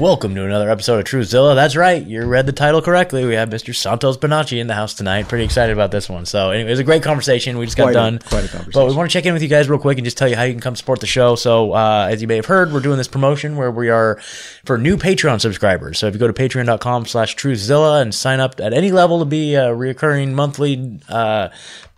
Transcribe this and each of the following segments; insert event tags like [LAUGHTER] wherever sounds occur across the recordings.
Welcome to another episode of Truezilla. That's right, you read the title correctly. We have Mr. Santos Bonacci in the house tonight. Pretty excited about this one. So, anyway, it was a great conversation. We just got Quite a- done. quite a conversation. But we want to check in with you guys real quick and just tell you how you can come support the show. So, uh, as you may have heard, we're doing this promotion where we are for new Patreon subscribers. So, if you go to patreon.com slash Truezilla and sign up at any level to be a reoccurring monthly uh,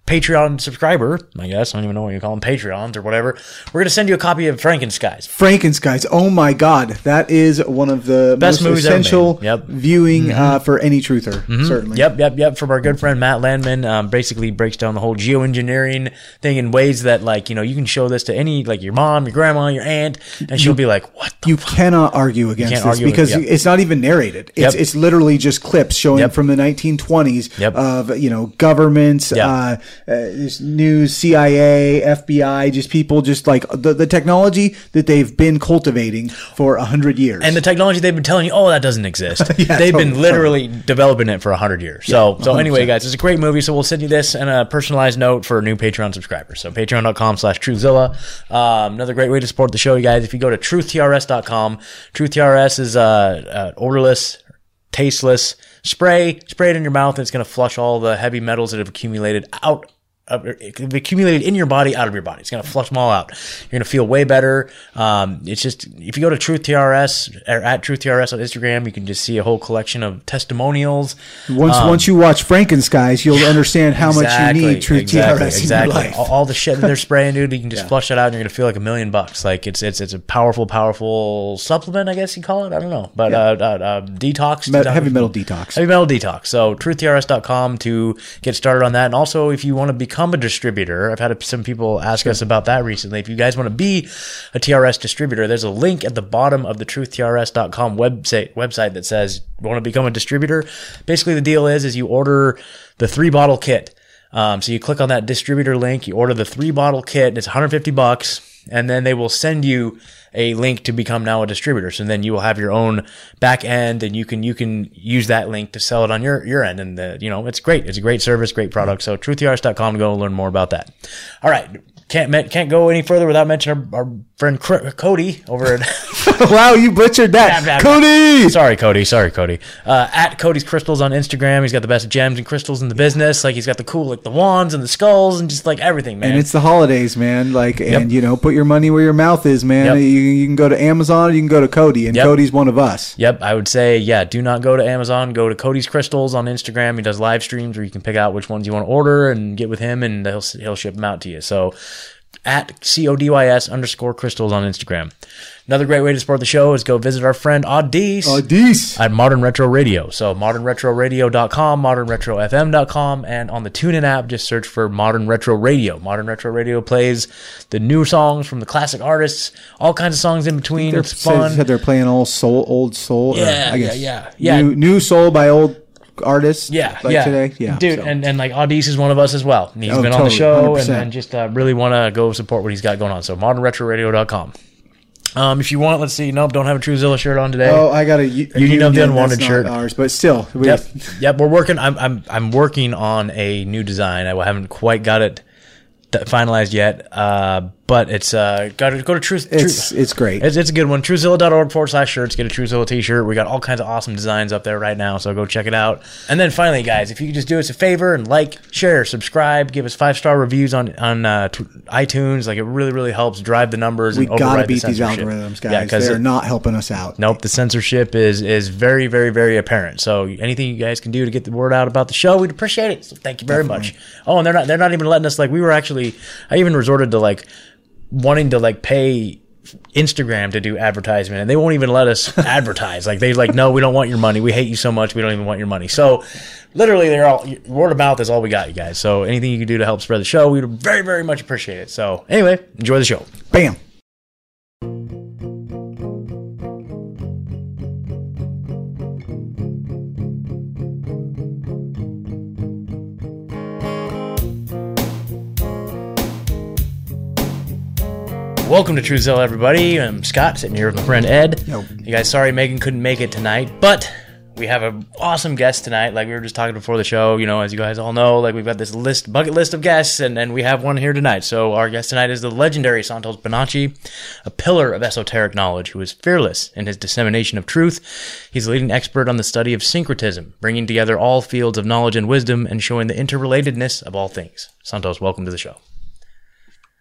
Patreon subscriber, I guess. I don't even know what you call them, Patreons or whatever. We're going to send you a copy of Frankenskies. Frankenskies. Oh my God, that is one of the Best most movies ever essential made. Yep. Mm-hmm. viewing uh, for any truther. Certainly. Yep, yep, yep. From our good friend Matt Landman, um, basically breaks down the whole geoengineering thing in ways that, like, you know, you can show this to any, like, your mom, your grandma, your aunt, and she'll be like, "What the You cannot argue against can't this argue with- because yep. it's not even narrated. It's Yep. it's literally just clips showing Yep. from the 1920s Yep. of you know governments, Yeah. uh, this news, CIA, FBI, just people, just like the, the technology that they've been cultivating for a hundred years. And the technology they've been telling you, oh, that doesn't exist. [LAUGHS] Yeah, they've totally, been literally developing it for a hundred years. So, so anyway, 100%. guys, it's a great movie. So we'll send you this and a personalized note for new Patreon subscribers. So patreon.com slash truthzilla. Um, another great way to support the show, you guys. If you go to truthtrs.com, truthtrs is uh, uh, odorless, tasteless spray. Spray it in your mouth, and it's going to flush all the heavy metals that have accumulated out. Accumulated in your body, out of your body. It's gonna flush them all out. You're gonna feel way better. Um, it's just if you go to Truth TRS or at Truth TRS on Instagram, you can just see a whole collection of testimonials. once once you watch Frankenskies, you'll [LAUGHS] understand how much you need Truth exactly, TRS exactly. in your life. All, all the shit that they're spraying, dude, you can just flush it out, and you're gonna feel like a million bucks. Like it's it's it's a powerful, powerful supplement, I guess you call it. I don't know, but uh, uh, uh, detox, heavy metal detox. Heavy Metal Detox. So truthtrs.com to get started on that. And also, if you want to become a distributor, I've had some people ask us about that recently. If you guys want to be a TRS distributor, there's a link at the bottom of the truthtrs.com website website that says want to become a distributor. Basically, the deal is is you order the three bottle kit. Um, so you click on that distributor link, you order the three bottle kit, and it's 150 bucks, and then they will send you a link to become now a distributor. So then you will have your own back end, and you can you can use that link to sell it on your your end. And the, you know it's great. It's a great service, great product. So truthtrs.com to go learn more about that. All right, can't can't go any further without mentioning our, our friend Cody over at. [LAUGHS] wow, you butchered that. Cody. Sorry, Cody. Sorry, Cody. Uh, at Cody's Crystals on Instagram. He's got the best gems and crystals in the business. Like he's got the cool, like the wands and the skulls and just like everything, man. And it's the holidays, man. Like, and you know, put your money where your mouth is, man. Yep. You, you can go to Amazon, you can go to Cody, and Yep. Cody's one of us. Yep, I would say, yeah, do not go to Amazon. Go to Cody's Crystals on Instagram. He does live streams where you can pick out which ones you want to order and get with him, and he'll, he'll ship them out to you. So at C-O-D-Y-S underscore crystals on Instagram. Another great way to support the show is go visit our friend Audis Dees. at Modern Retro Radio. So modernretroradio.com, modernretrofm.com, and on the TuneIn app, just search for Modern Retro Radio. Modern Retro Radio plays the new songs from the classic artists, all kinds of songs in between. It's fun. they're playing all soul, old soul. or, Yeah, I guess, yeah, yeah, yeah. New, new soul by old artists. Yeah, like yeah, today. Yeah, dude, so. and, and like Audis is one of us as well. He's Oh, been on the show and, 100%. and just uh, really want to go support what he's got going on. So modernretroradio.com. Um, if you want, let's see. Nope, don't have a Truezilla shirt on today. oh, I got a, a, u- Union of the Unwanted shirt. Ours, but still, we, Yep, yep. We're working. I'm I'm I'm working on a new design. I haven't quite got it finalized yet. Uh, but it's uh got to go to Truth. it's Truth- it's great. It's, it's a good one. Truezilla.org forward slash shirts. Get a Truezilla t shirt. We got all kinds of awesome designs up there right now. So go check it out. And then finally, guys, if you could just do us a favor and like, share, subscribe, give us five star reviews on on uh, t- iTunes. Like it really, really helps drive the numbers. we gotta override the beat these algorithms, Yeah, guys. 'cause They're it- not helping us out. Nope, the censorship is is very, very, very apparent. So anything you guys can do to get the word out about the show, we'd appreciate it. So thank you very much. Oh, and they're not they're not even letting us like we were actually I even resorted to like wanting to like pay Instagram to do advertisement and they won't even let us [LAUGHS] advertise. Like they like, no, we don't want your money. We hate you so much. We don't even want your money. So literally they're all word of mouth is all we got, you guys. So anything you can do to help spread the show, we would very, very much appreciate it. So anyway, enjoy the show. Bam. Welcome to Truezilla, everybody. I'm Scott, sitting here with my friend Ed. Yo. You guys, sorry Megan couldn't make it tonight, but we have an awesome guest tonight. Like we were just talking before the show, you know, as you guys all know, like we've got this list, bucket list of guests, and, and we have one here tonight. So our guest tonight is the legendary Santos Bonacci, a pillar of esoteric knowledge who is fearless in his dissemination of truth. He's a leading expert on the study of syncretism, bringing together all fields of knowledge and wisdom and showing the interrelatedness of all things. Santos, welcome to the show.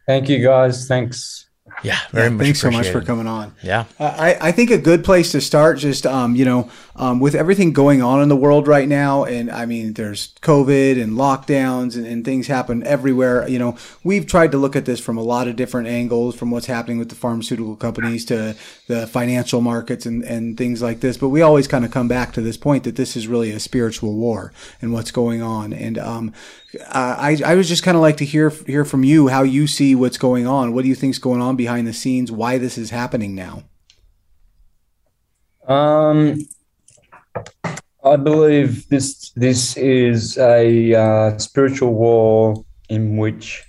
Thank you, guys. Thanks yeah, very yeah, much. Thanks so much for coming on. Yeah, I, I think a good place to start, just um, you know, um, with everything going on in the world right now, and I mean, there's COVID and lockdowns and, and things happen everywhere. You know, we've tried to look at this from a lot of different angles, from what's happening with the pharmaceutical companies to the financial markets and, and things like this. But we always kind of come back to this point that this is really a spiritual war and what's going on. And um, I I was just kind of like to hear hear from you how you see what's going on. What do you think's going on behind the scenes? Why this is happening now? Um, I believe this this is a uh, spiritual war in which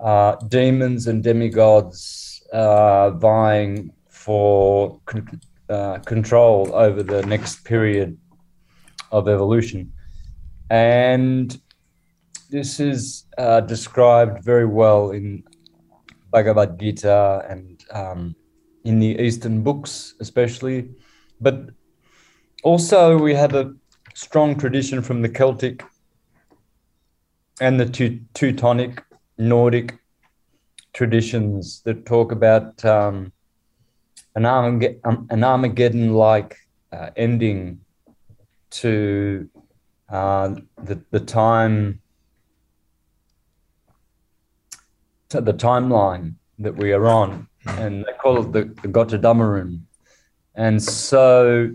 uh, demons and demigods are vying for con- uh, control over the next period of evolution. And this is uh, described very well in Bhagavad Gita and um, in the Eastern books, especially. But also, we have a strong tradition from the Celtic and the Teutonic, Nordic traditions that talk about um, an Armageddon like uh, ending to uh, the the time to the timeline that we are on, and they call it the, the Götterdämmerung. And so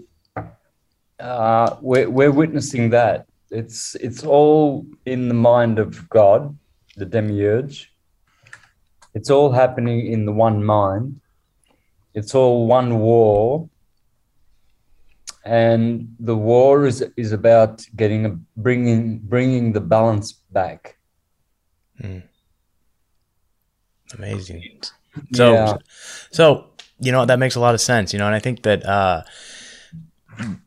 uh, we're, we're witnessing that. It's, it's all in the mind of God, the demiurge. It's all happening in the one mind. It's all one war and the war is is about getting a, bringing bringing the balance back. Mm. Amazing. So, yeah. so you know that makes a lot of sense. You know, and I think that uh,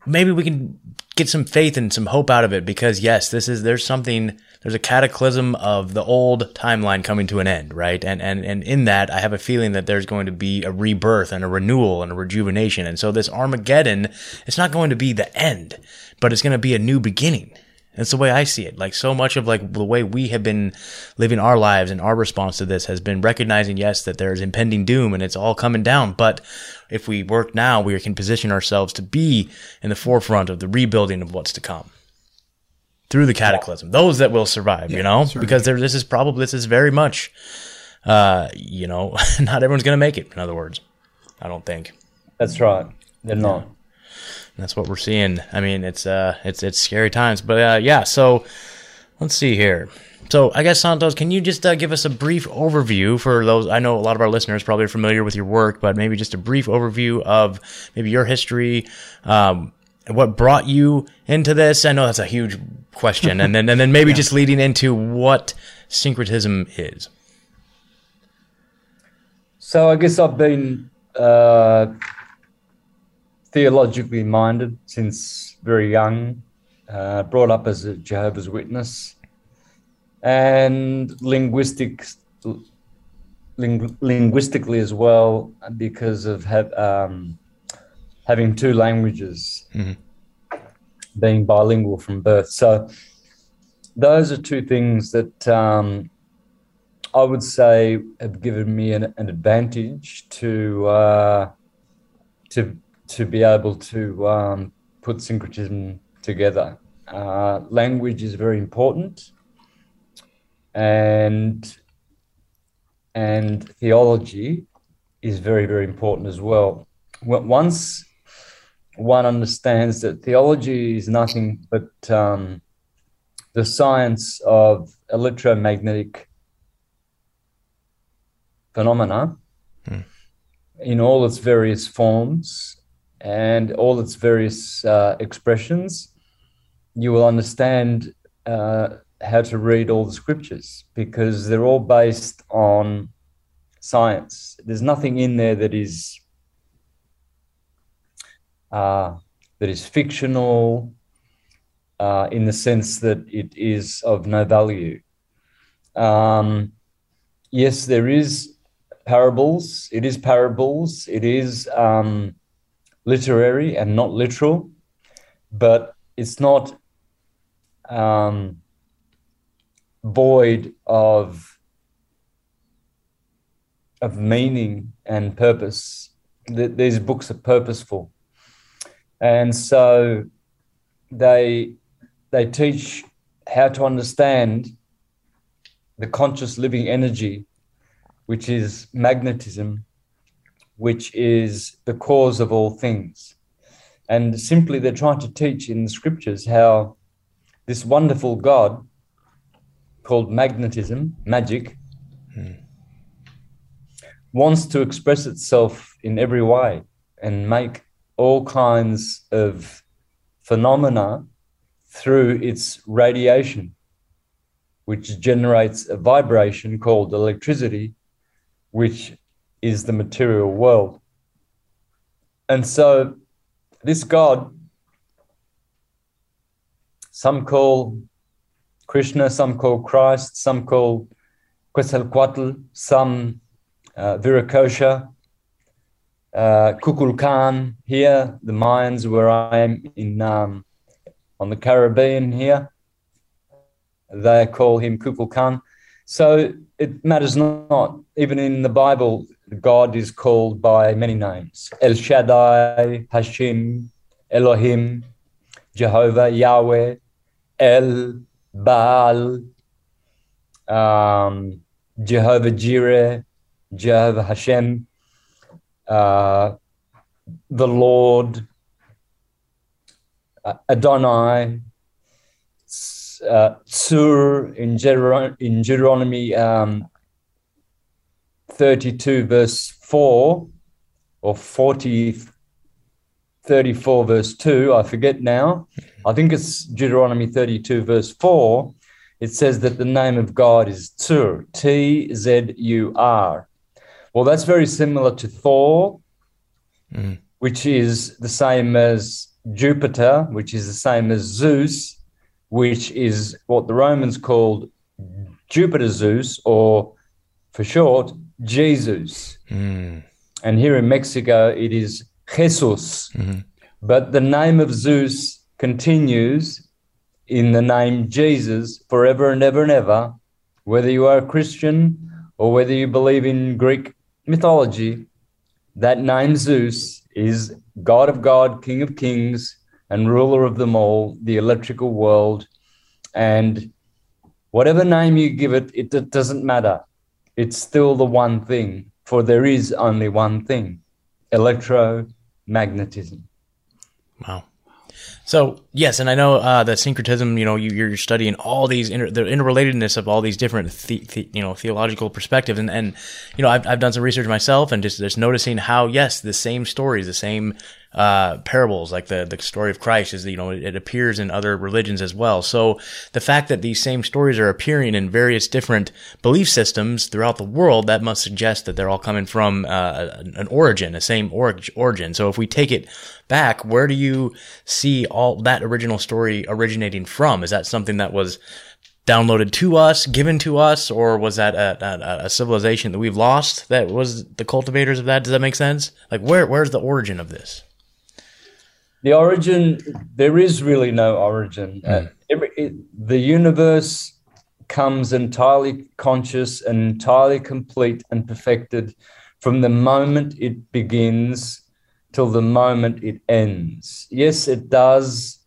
maybe we can get some faith and some hope out of it because yes, this is there's something there's a cataclysm of the old timeline coming to an end, right? And and and in that, I have a feeling that there's going to be a rebirth and a renewal and a rejuvenation. And so this Armageddon, it's not going to be the end, but it's going to be a new beginning. That's the way I see it. Like so much of like the way we have been living our lives and our response to this has been recognizing, yes, that there's impending doom and it's all coming down. But if we work now, we can position ourselves to be in the forefront of the rebuilding of what's to come through the cataclysm. Those that will survive, yeah, you know, certainly. because this is probably this is very much, uh, you know, [LAUGHS] not everyone's going to make it. In other words, I don't think. That's right. They're yeah. not. That's what we're seeing. I mean, it's uh, it's it's scary times, but uh, yeah. So let's see here. So I guess Santos, can you just uh, give us a brief overview for those? I know a lot of our listeners probably are familiar with your work, but maybe just a brief overview of maybe your history, um, what brought you into this? I know that's a huge question, and then and then maybe [LAUGHS] yeah. just leading into what syncretism is. So I guess I've been uh, theologically minded since very young. Uh, brought up as a Jehovah's Witness, and linguistic, ling- linguistically as well because of have. Um, having two languages, mm-hmm. being bilingual from birth. So those are two things that um, I would say have given me an, an advantage to uh, to to be able to um, put syncretism together. Uh, language is very important, and and theology is very very important as well. Once one understands that theology is nothing but um, the science of electromagnetic phenomena hmm. in all its various forms and all its various uh, expressions, you will understand uh, how to read all the scriptures because they're all based on science. There's nothing in there that is uh, that is fictional uh, in the sense that it is of no value. Um, yes, there is parables. It is parables. It is um, literary and not literal, but it's not um, void of of meaning and purpose. Th- these books are purposeful, and so they they teach how to understand the conscious living energy, which is magnetism, which is the cause of all things. And simply, they're trying to teach in the scriptures how this wonderful God called magnetism, magic, hmm. wants to express itself in every way and make all kinds of phenomena through its radiation, which generates a vibration called electricity, which is the material world. And so, this God, some call Krishna, some call Christ, some call Quetzalcoatl, some uh, Viracocha, uh, Kukulkan here, the Mayans where I am in um, on the Caribbean here. They call him Kukulkan. So it matters not. Even in the Bible, God is called by many names El Shaddai, Hashem, Elohim, Jehovah, Yahweh, El, Baal, um, Jehovah Jireh, Jehovah Hashem, uh, the Lord, uh, Adonai, uh, Tzur in, Deuteron- in Deuteronomy um, 32, verse 4, or 40, 34, verse 2, I forget now. I think it's Deuteronomy 32, verse 4. It says that the name of God is Tzur, T Z U R. Well, that's very similar to Thor, mm. which is the same as Jupiter, which is the same as Zeus, which is what the Romans called Jupiter Zeus, or for short, Jesus. Mm. And here in Mexico, it is Jesus. Mm-hmm. But the name of Zeus continues in the name Jesus forever and ever and ever, whether you are a Christian or whether you believe in Greek mythology, that name Zeus is God of God, King of Kings, and ruler of them all, the electrical world. And whatever name you give it, it doesn't matter. It's still the one thing, for there is only one thing electromagnetism. Wow. So yes, and I know uh, the syncretism. You know, you, are studying all these inter- the interrelatedness of all these different the, the, you know theological perspectives, and and you know I've I've done some research myself, and just just noticing how yes, the same stories, the same uh, parables, like the, the story of Christ is, you know, it, it, appears in other religions as well. So the fact that these same stories are appearing in various different belief systems throughout the world, that must suggest that they're all coming from uh, an origin, a same orig- origin. So if we take it back, where do you see all that original story originating from? Is that something that was downloaded to us, given to us, or was that a, a, a, civilization that we've lost that was the cultivators of that? Does that make sense? Like, where where's the origin of this? The origin there is really no origin. Mm. uh, every, it, the universe comes entirely conscious and entirely complete and perfected from the moment it begins till the moment it ends. Yes it does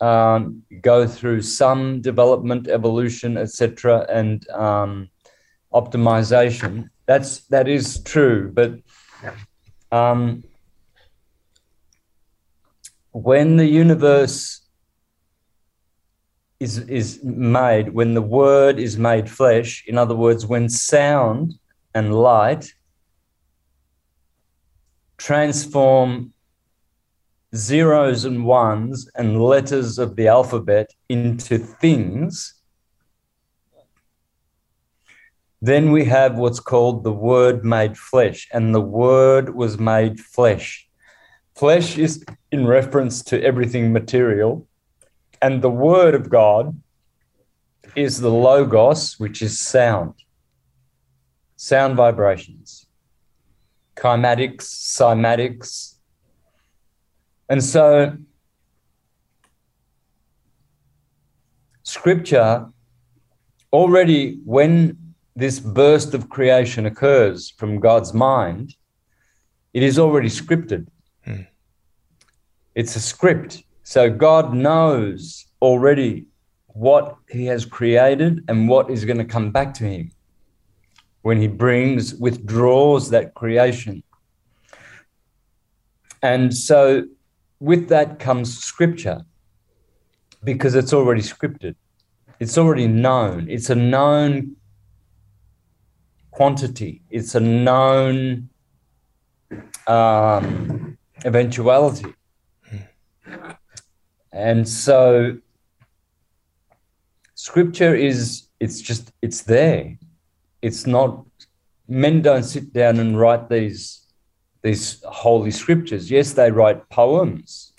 um, go through some development evolution etc and um, optimization. That's that is true but um, when the universe is is made, when the word is made flesh, in other words, when sound and light transform zeros and ones and letters of the alphabet into things, then we have what's called the word made flesh, and the word was made flesh Flesh is in reference to everything material, and the Word of God is the Logos, which is sound, sound vibrations, kymatics, cymatics. And so, Scripture already, when this burst of creation occurs from God's mind, it is already scripted. It's a script. So God knows already what he has created and what is going to come back to him when he brings, withdraws that creation. And so with that comes scripture because it's already scripted. It's already known. It's a known quantity. It's a known um, eventuality. And so scripture is it's just it's there. It's not men don't sit down and write these these holy scriptures. Yes they write poems.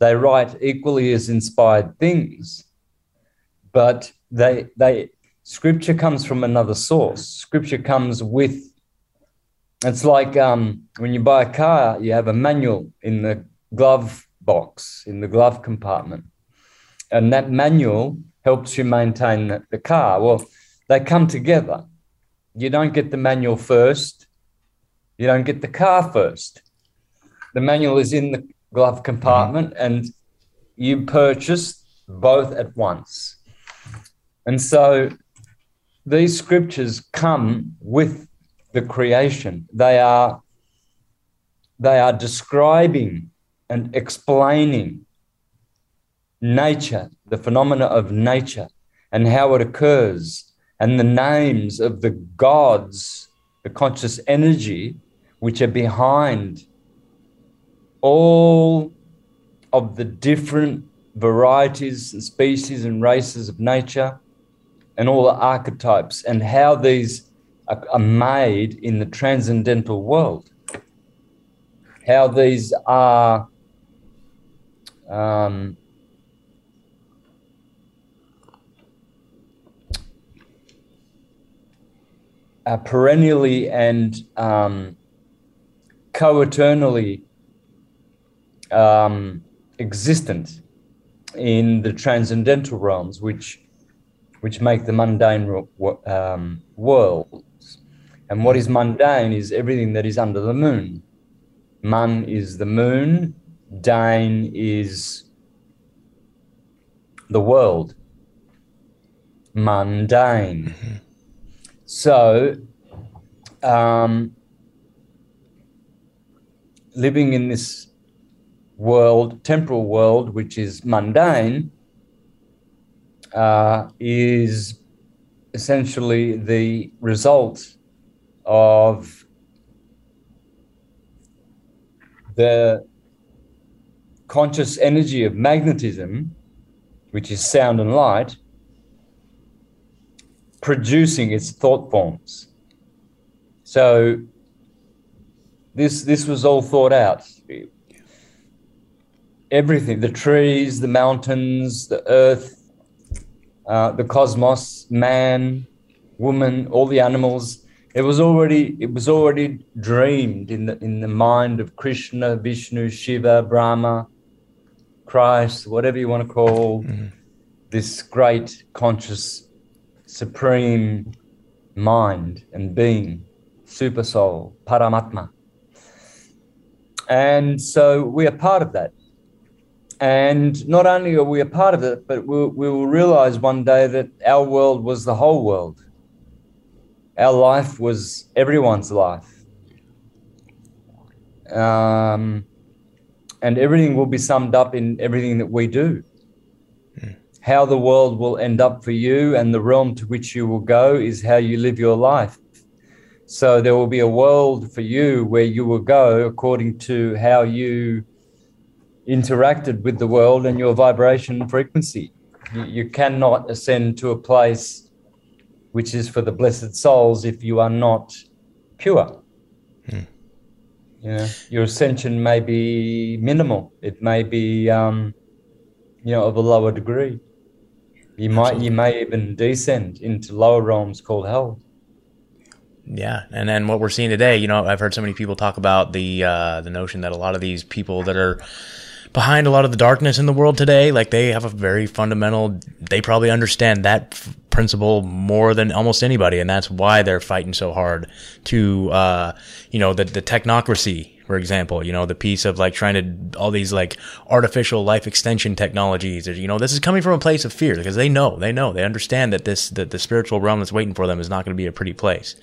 They write equally as inspired things but they they scripture comes from another source. Scripture comes with it's like um, when you buy a car you have a manual in the glove box in the glove compartment and that manual helps you maintain the, car. Well, they come together. You don't get the manual first, you don't get the car first. The manual is in the glove compartment mm-hmm. and you purchase both at once. And so these scriptures come with the creation. They are they are describing and explaining nature, the phenomena of nature, and how it occurs, and the names of the gods, the conscious energy which are behind all of the different varieties and species and races of nature and all the archetypes and how these are, made in the transcendental world. How these are um, uh, perennially and um, co-eternally um, existent in the transcendental realms, which which make the mundane um, worlds. And what is mundane is everything that is under the moon. Mun is the moon. Dane is the world. Mundane. Mm-hmm. So, um, living in this world, temporal world, which is mundane, uh, is essentially the result of the conscious energy of magnetism, which is sound and light, producing its thought forms. So this this was all thought out. Everything, the trees, the mountains, the earth, uh, the cosmos, man, woman, all the animals. It was already it was already dreamed in the in the mind of Krishna, Vishnu, Shiva, Brahma, Christ, whatever you want to call mm-hmm. this great conscious supreme mind and being, super soul, Paramatma. And so we are part of that. And not only are we a part of it, but we'll, we will realize one day that our world was the whole world. Our life was everyone's life. Um, and everything will be summed up in everything that we do how the world will end up for you and the realm to which you will go is how you live your life. So there will be a world for you where you will go according to how you interacted with the world and your vibration frequency. You, you cannot ascend to a place which is for the blessed souls if you are not pure. Hmm. You know, your ascension may be minimal. It may be, um, you know, of a lower degree. You might, you may even descend into lower realms called hell. Yeah, and then what we're seeing today, you know, I've heard so many people talk about the uh, the notion that a lot of these people that are behind a lot of the darkness in the world today, like they have a very fundamental. They probably understand that f- principle more than almost anybody, and that's why they're fighting so hard to, uh, you know, the the technocracy for example, you know, the piece of like trying to all these like artificial life extension technologies, you know, this is coming from a place of fear because they know, they know, they understand that this, that the spiritual realm that's waiting for them is not going to be a pretty place.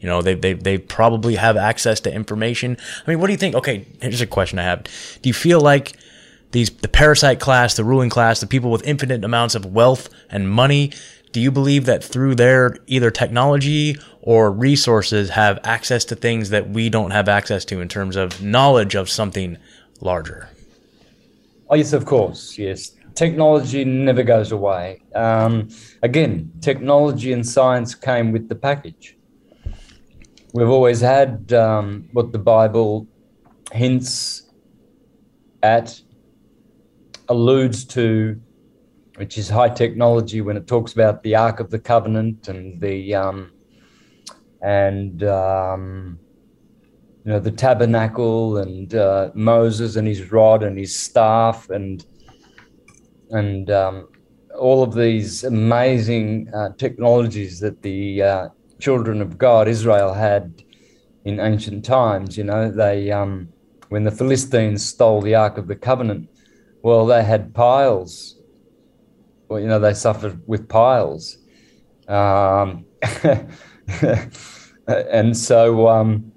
You know, they, they, they probably have access to information. I mean, what do you think? Okay. Here's a question I have. Do you feel like these, the parasite class, the ruling class, the people with infinite amounts of wealth and money, do you believe that through their either technology or resources have access to things that we don't have access to in terms of knowledge of something larger? Oh, yes, of course. Yes. Technology never goes away. Um, again, technology and science came with the package. We've always had um, what the Bible hints at, alludes to which is high technology when it talks about the Ark of the Covenant and the um, and um, you know the tabernacle and uh, Moses and his rod and his staff and and um, all of these amazing uh, technologies that the uh, children of God, Israel, had in ancient times. You know, they um, when the Philistines stole the Ark of the Covenant, well, they had piles well, you know, they suffered with piles. Um, [LAUGHS] and so um,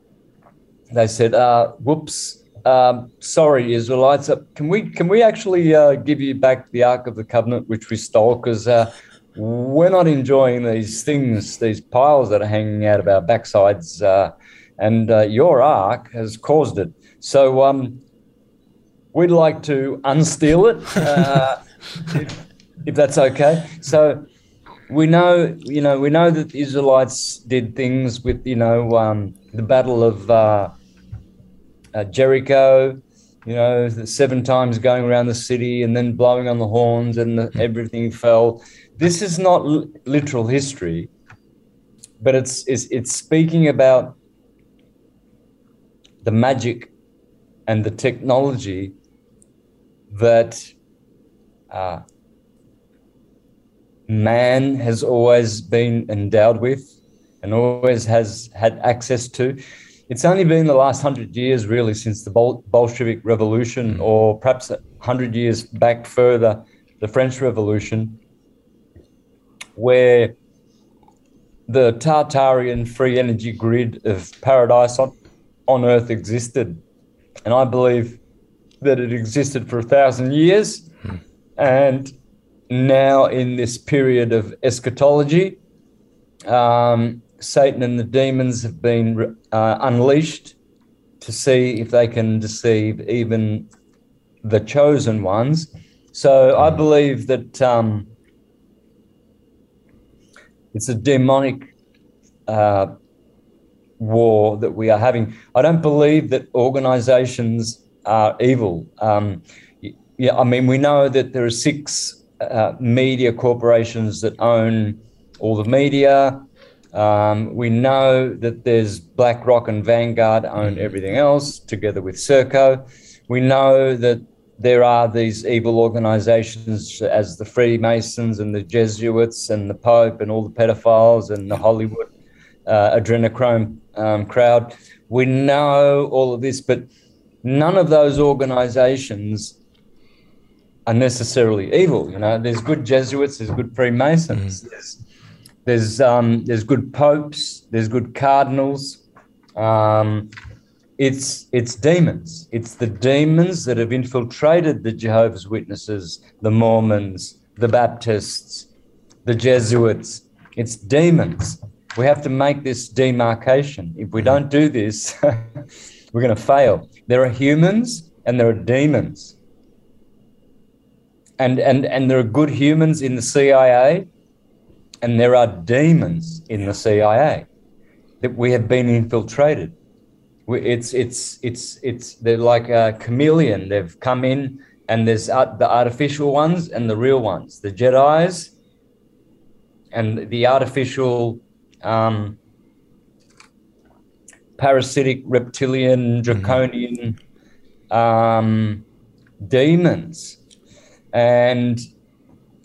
they said, uh, whoops, um, sorry, Israelites, uh, can we can we actually uh, give you back the Ark of the Covenant which we stole? Because uh, we're not enjoying these things, these piles that are hanging out of our backsides, uh, and uh, your Ark has caused it. So um, we'd like to unsteal it [LAUGHS] if that's okay. So we know, you know, we know that the Israelites did things with, you know, um, the Battle of uh, uh, Jericho. You know, seven times going around the city and then blowing on the horns and the, everything fell. This is not l- literal history, but it's, it's it's speaking about the magic and the technology that uh, man has always been endowed with and always has had access to. It's only been the last hundred years, really, since the Bol- Bolshevik Revolution, mm. or perhaps a hundred years back further, the French Revolution, where the Tartarian free energy grid of paradise on, on Earth existed. And I believe that it existed for a thousand years. Mm. And now in this period of eschatology. Um, Satan and the demons have been uh, unleashed to see if they can deceive even the chosen ones. So I believe that um, it's a demonic uh, war that we are having. I don't believe that organizations are evil. Um, yeah, I mean, we know that there are six uh, media corporations that own all the media. Um, we know that there's BlackRock and Vanguard own mm. everything else, together with Serco. We know that there are these evil organizations as the Freemasons and the Jesuits and the Pope and all the pedophiles and the Hollywood uh, adrenochrome um, crowd. We know all of this, but none of those organizations are necessarily evil. You know, there's good Jesuits, there's good Freemasons, mm. there's there's um, there's good popes, there's good cardinals. Um, it's it's demons. It's the demons that have infiltrated the Jehovah's Witnesses, the Mormons, the Baptists, the Jesuits. It's demons. We have to make this demarcation. If we don't do this, [LAUGHS] we're going to fail. There are humans and there are demons and and and there are good humans in the CIA, and there are demons in the CIA that we have been infiltrated. It's it's it's it's they're like a chameleon. They've come in, and there's the artificial ones and the real ones. The Jedi's and the artificial, um, parasitic, reptilian, draconian um, demons, and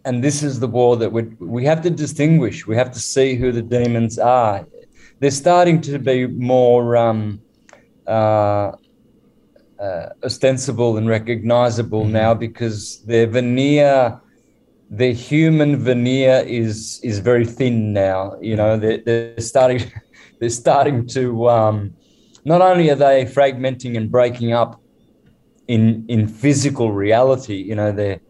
and this is the war that we we have to distinguish. We have to see who the demons are. They're starting to be more um, uh, uh, ostensible and recognizable mm-hmm. now because their veneer, their human veneer is is very thin now. You know, they're, they're starting [LAUGHS] they're starting to um, not only are they fragmenting and breaking up in in physical reality, you know, they're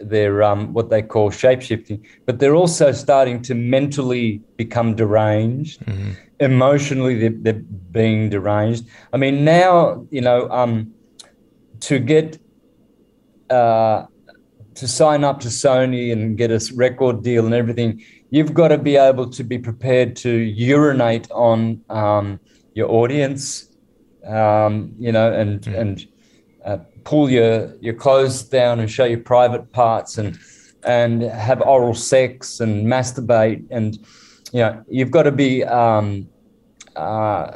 they're um, what they call shapeshifting, but they're also starting to mentally become deranged. Mm-hmm. Emotionally, they're, they're, being deranged. I mean, now you know um, to get uh, to sign up to Sony and get a record deal and everything, you've got to be able to be prepared to urinate on um, your audience, um, you know, and mm-hmm. and uh, pull your your clothes down and show your private parts and and have oral sex and masturbate and you know you've got to be um, uh,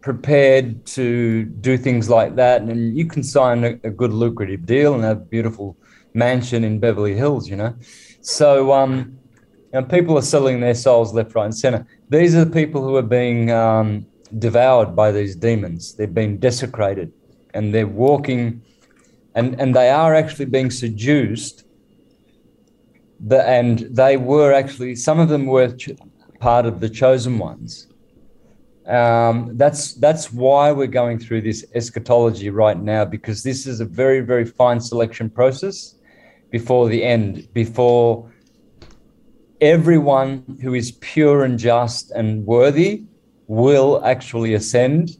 prepared to do things like that. And you can sign a, a, good lucrative deal and have a beautiful mansion in Beverly Hills you know. So um, people are selling their souls left right and center. These are the people who are being um, devoured by these demons. They're being desecrated and they're walking and, and they are actually being seduced. The, and they were actually, some of them were ch- part of the chosen ones. Um, that's that's why we're going through this eschatology right now because this is a very very fine selection process before the end before everyone who is pure and just and worthy will actually ascend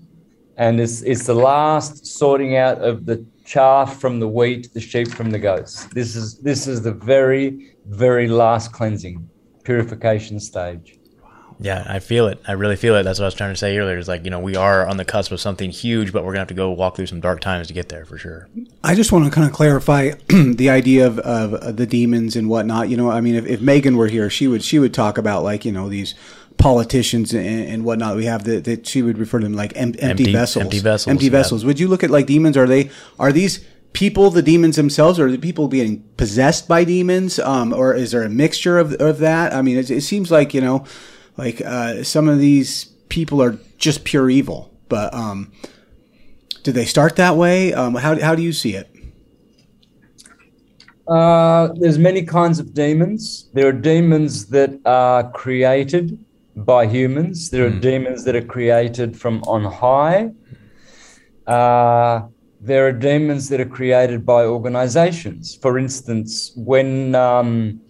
and it's, it's the last sorting out of the chaff from the wheat, the sheep from the goats. This is this is the very very last cleansing, purification stage. Yeah, I feel it. I really feel it. That's what I was trying to say earlier. It's like, you know, we are on the cusp of something huge, but we're going to have to go walk through some dark times to get there for sure. I just want to kind of clarify [CLEARS THROAT] the idea of, of the demons and whatnot. You know, I mean, if, if Megan were here, she would, she would talk about like, you know, these politicians and, and whatnot. We have that that she would refer to them like em- empty, empty, vessels. Empty vessels. Empty vessels. Would you look at like demons? Are they are these people the demons themselves, or are the people being possessed by demons? Um, or is there a mixture of of that? I mean, it, it seems like you know, like uh, some of these people are just pure evil. But um, did they start that way? Um, how how do you see it? Uh, there's many kinds of demons. There are demons that are created by humans. There are mm. demons that are created from on high. Uh, there are demons that are created by organizations. For instance, when um,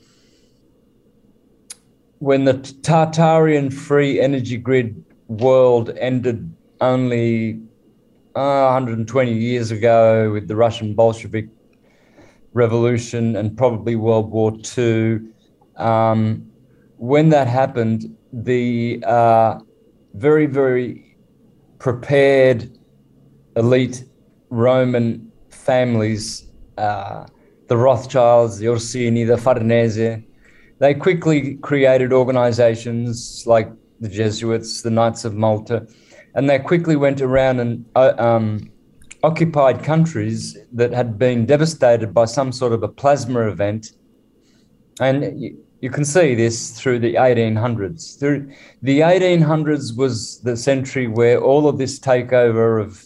when the Tartarian free energy grid world ended only uh, 120 years ago with the Russian Bolshevik Revolution and probably World War II, um, when that happened, the uh, very, very prepared elite Roman families, uh, the Rothschilds, the Orsini, the Farnese, they quickly created organizations like the Jesuits, the Knights of Malta, and they quickly went around and uh, um, occupied countries that had been devastated by some sort of a plasma event. And you can see this through the 1800s. Through the 1800s was the century where all of this takeover of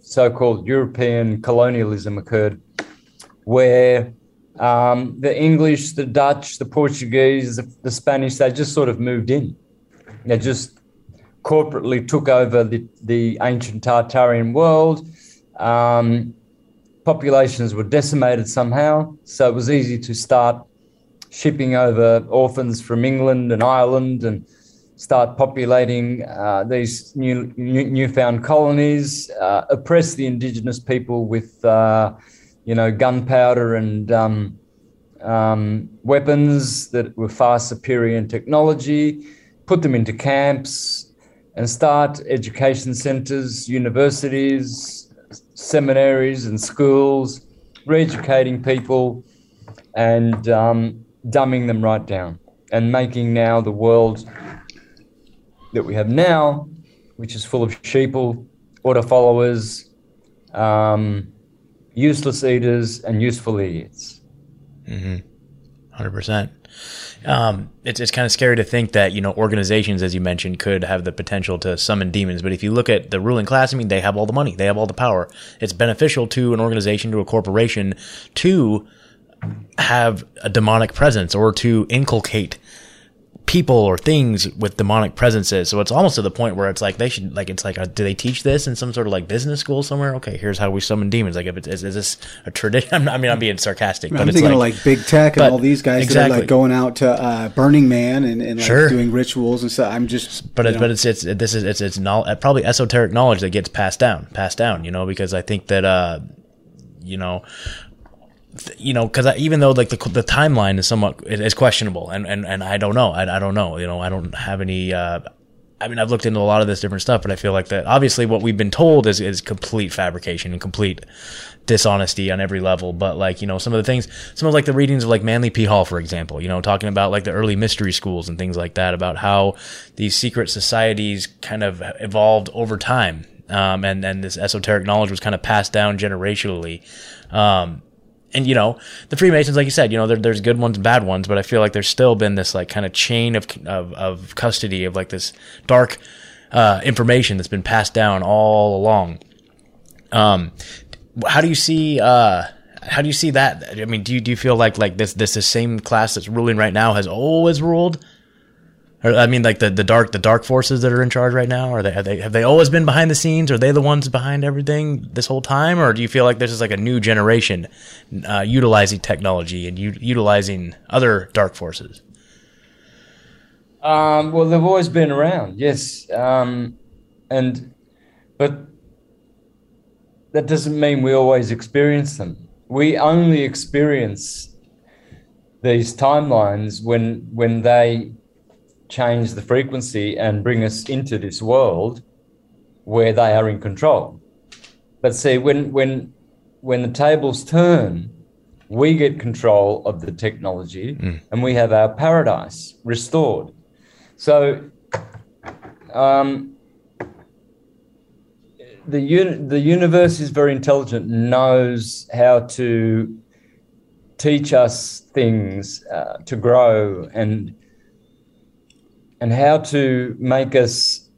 so-called European colonialism occurred, where um, the English, the Dutch, the Portuguese, the, the, Spanish, they just sort of moved in. They just corporately took over the, the ancient Tartarian world. Um, populations were decimated somehow, so it was easy to start shipping over orphans from England and Ireland and start populating uh, these new, new, newfound colonies, uh, oppress the indigenous people with, uh, you know, gunpowder and um, um, weapons that were far superior in technology, put them into camps, and start education centers, universities, seminaries, and schools, re educating people and um, dumbing them right down and making now the world that we have now, which is full of sheeple, auto followers, um, useless eaters, and useful idiots. Mm-hmm. 100%. Um, it's it's kind of scary to think that you know organizations, as you mentioned, could have the potential to summon demons. But if you look at the ruling class, I mean, they have all the money, they have all the power. It's beneficial to an organization, to a corporation, to have a demonic presence or to inculcate people or things with demonic presences. So it's almost to the point where it's like they should like it's like a, do they teach this in some sort of like business school somewhere? Okay, here's how we summon demons. Like if it's is, is this a tradition? [LAUGHS] I mean, I'm being sarcastic, but I'm it's thinking like, of like big tech and all these guys that exactly. are like going out to uh, Burning Man and, and like Sure. doing rituals and stuff. I'm just, but know, but it's it's this is it's it's knowl- probably esoteric knowledge that gets passed down, passed down. You know, because I think that uh, you know. You know, because even though like the the timeline is somewhat is questionable, and, and, and I don't know, I, I don't know, you know, I don't have any. Uh, I mean, I've looked into a lot of this different stuff, but I feel like that obviously what we've been told is is complete fabrication and complete dishonesty on every level. But like you know, some of the things, some of like the readings of like Manly P Hall, for example, you know, talking about like the early mystery schools and things like that, about how these secret societies kind of evolved over time, um, and and this esoteric knowledge was kind of passed down generationally. Um, and you know the Freemasons, like you said, you know there, there's good ones bad ones, but I feel like there's still been this like kind of chain of of, of custody of like this dark uh, information that's been passed down all along. Um, how do you see? Uh, how do you see that? I mean, do you do you feel like like this this the same class that's ruling right now has always ruled? Or, I mean, like the, the dark the dark forces that are in charge right now, are they, have they have they always been behind the scenes? Are they the ones behind everything this whole time, or do you feel like this is like a new generation uh, utilizing technology and u- utilizing other dark forces? Um, well, they've always been around, yes, um, and but that doesn't mean we always experience them. We only experience these timelines when when they change the frequency and bring us into this world where they are in control. But see, when when when the tables turn, we get control of the technology and we have our paradise restored. So um, the uni- the universe is very intelligent, knows how to teach us things uh, to grow and and how to make us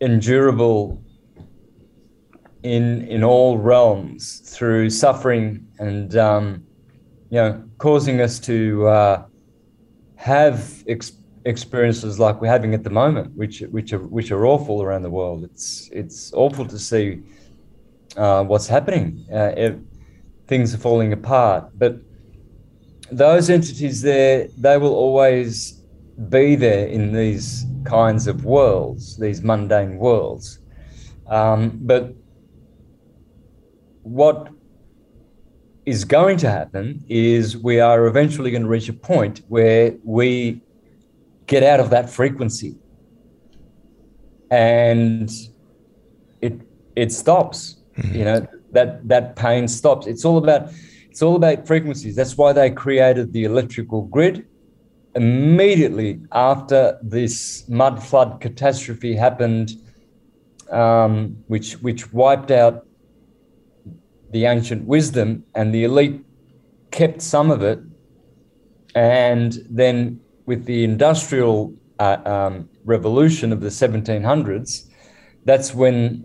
endurable in in all realms through suffering and um, you know causing us to uh, have ex- experiences like we're having at the moment, which which are which are awful around the world. It's it's awful to see uh, what's happening. Uh, things are falling apart, but those entities there, they will always be there in these kinds of worlds, these mundane worlds. Um, but what is going to happen is we are eventually going to reach a point where we get out of that frequency. And it it stops you know that that pain stops. It's all about it's all about frequencies. That's why they created the electrical grid immediately after this mud flood catastrophe happened um, which which wiped out the ancient wisdom and the elite kept some of it. And then with the industrial uh, um, revolution of the 1700s that's when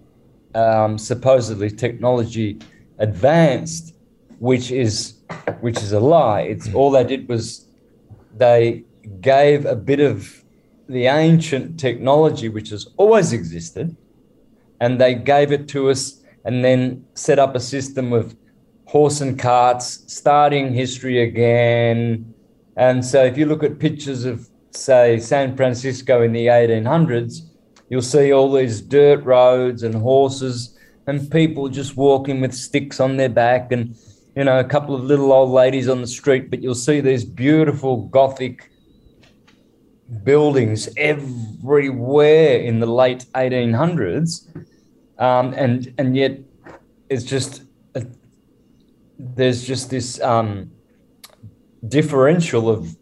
um, supposedly technology advanced which is which is a lie. It's all they did was they gave a bit of the ancient technology which has always existed and they gave it to us and then set up a system of horse and carts, starting history again. And so if you look at pictures of, say, San Francisco in the 1800s, you'll see all these dirt roads and horses and people just walking with sticks on their back and, you know, a couple of little old ladies on the street. But you'll see these beautiful Gothic buildings everywhere in the late 1800s, um, and and yet it's just a, there's just this um, differential of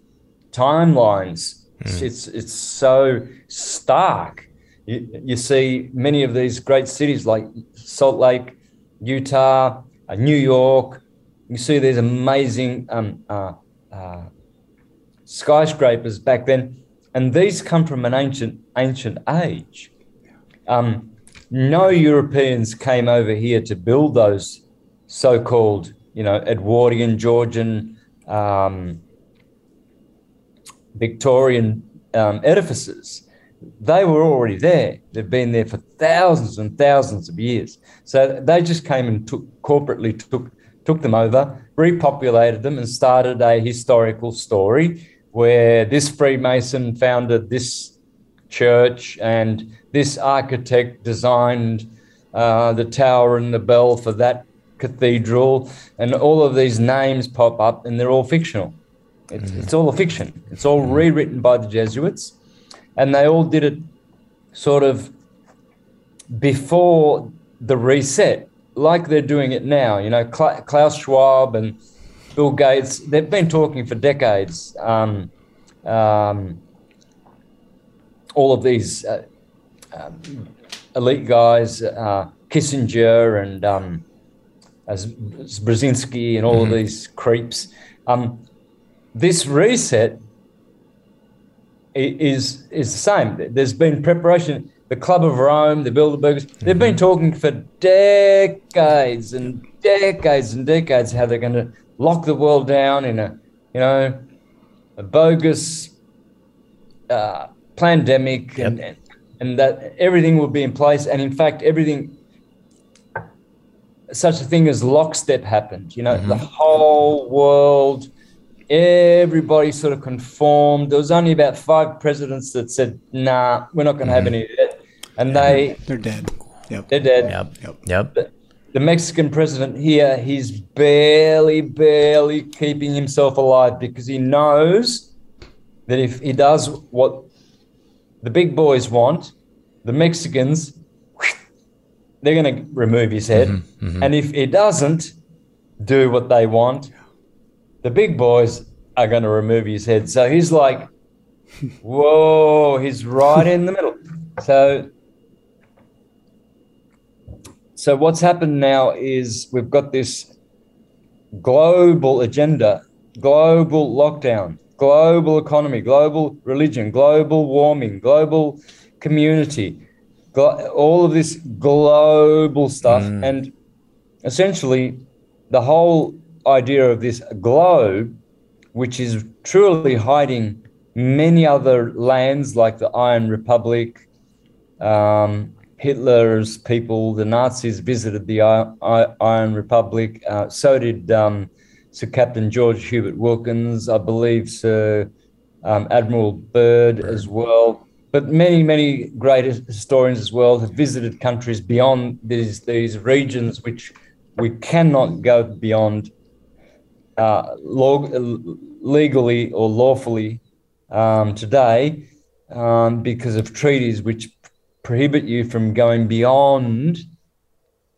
timelines. Mm. It's it's so stark. You, you see many of these great cities like Salt Lake, Utah, uh, New York. You see these amazing um, uh, uh, skyscrapers back then, and these come from an ancient ancient age. Um, no Europeans came over here to build those so-called, you know, Edwardian, Georgian, um, Victorian um, edifices. They were already there. They've been there for thousands and thousands of years. So they just came and took corporately took took them over, repopulated them, and started a historical story where this Freemason founded this church and this architect designed uh, the tower and the bell for that cathedral, and all of these names pop up, and they're all fictional. It's, mm-hmm. it's all a fiction. It's all mm-hmm. rewritten by the Jesuits, and they all did it sort of before the reset, like they're doing it now. You know, Klaus Schwab and Bill Gates, they've been talking for decades. Um, um, all of these uh, um, elite guys, uh, Kissinger and um, Brzezinski and all mm-hmm. of these creeps. Um, this reset is is the same. There's been preparation. The Club of Rome, the Bilderbergers, mm-hmm. they've been talking for decades and decades and decades how they're going to lock the world down in a, you know, a bogus uh, pandemic yep. and, and that everything will be in place. And in fact, everything, such a thing as lockstep happened. You know, mm-hmm. the whole world, everybody sort of conformed. There was only about five presidents that said, "Nah, we're not going to mm-hmm. have any of that," and yeah, they they're dead. Yep. They're dead. Yep. Yep. yep. The, the Mexican president here, he's barely, barely keeping himself alive because he knows that if he does what the big boys want, the Mexicans, they're going to remove his head. Mm-hmm, mm-hmm. And if he doesn't do what they want, the big boys are going to remove his head. So he's like, [LAUGHS] whoa, he's right in the middle. So, so what's happened now is we've got this global agenda, global lockdown global economy, global religion, global warming, global community, all of this global stuff. Mm. And essentially, the whole idea of this globe, which is truly hiding many other lands like the Iron Republic, um, Hitler's people, the Nazis visited the Iron Republic. Uh, so did um, Sir Captain George Hubert Wilkins, I believe Sir um, Admiral Byrd, as well. But many, many great historians as well have visited countries beyond these these regions, which we cannot go beyond uh, legally or lawfully um, today um, because of treaties which prohibit you from going beyond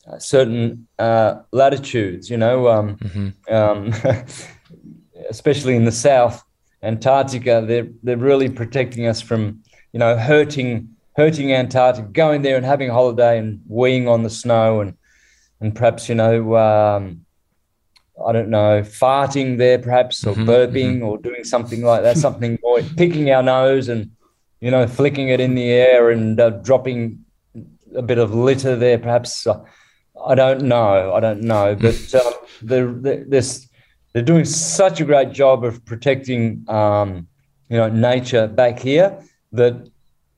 uh, certain uh, latitudes, you know, um, mm-hmm. um, [LAUGHS] especially in the south, Antarctica, they're they're really protecting us from, you know, hurting hurting Antarctica, going there and having a holiday and weeing on the snow and and perhaps you know, um, I don't know, farting there perhaps or mm-hmm. burping mm-hmm. or doing something like that, something or picking our nose and you know, flicking it in the air and uh, dropping a bit of litter there, perhaps. Uh, I don't know. I don't know, but um, they're, they're, they're doing such a great job of protecting, um, you know, nature back here that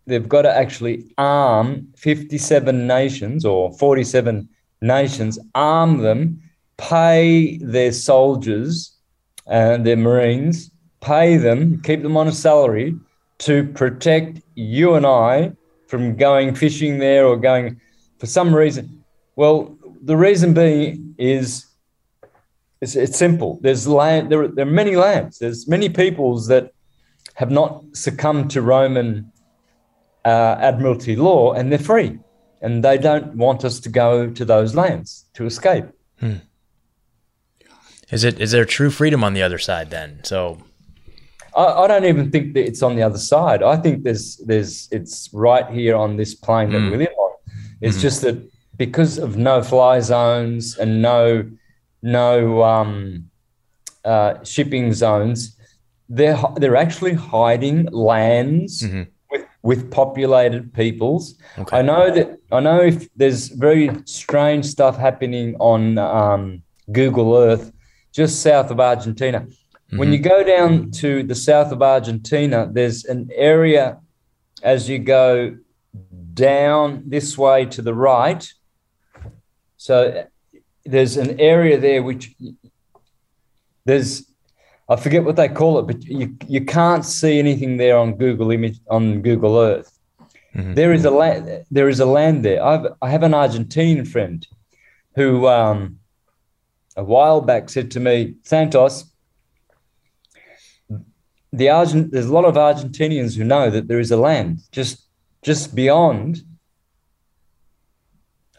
they've got to actually arm 57 nations or 47 nations, arm them, pay their soldiers and their Marines, pay them, keep them on a salary to protect you and I from going fishing there or going for some reason well, the reason being is it's, it's simple. There's land. There, are, there are many lands. There's many peoples that have not succumbed to Roman uh, admiralty law, and they're free, and they don't want us to go to those lands to escape. Hmm. Is it is there true freedom on the other side then? So I, I, don't even think that it's on the other side. I think there's there's it's right here on this plane that mm. we live on. It's mm-hmm. just that because of no fly zones and no no um, uh, shipping zones, they're they're actually hiding lands mm-hmm. with with populated peoples. Okay. I know that I know if there's very strange stuff happening on um, Google Earth just south of Argentina. Mm-hmm. When you go down to the south of Argentina, there's an area as you go down this way to the right. So there's an area there which there's I forget what they call it, but you you can't see anything there on Google image on Google Earth. Mm-hmm. There is a land there is a land there. I've I have an Argentinian friend who um, a while back said to me, Santos, the Argent, there's a lot of Argentinians who know that there is a land just just beyond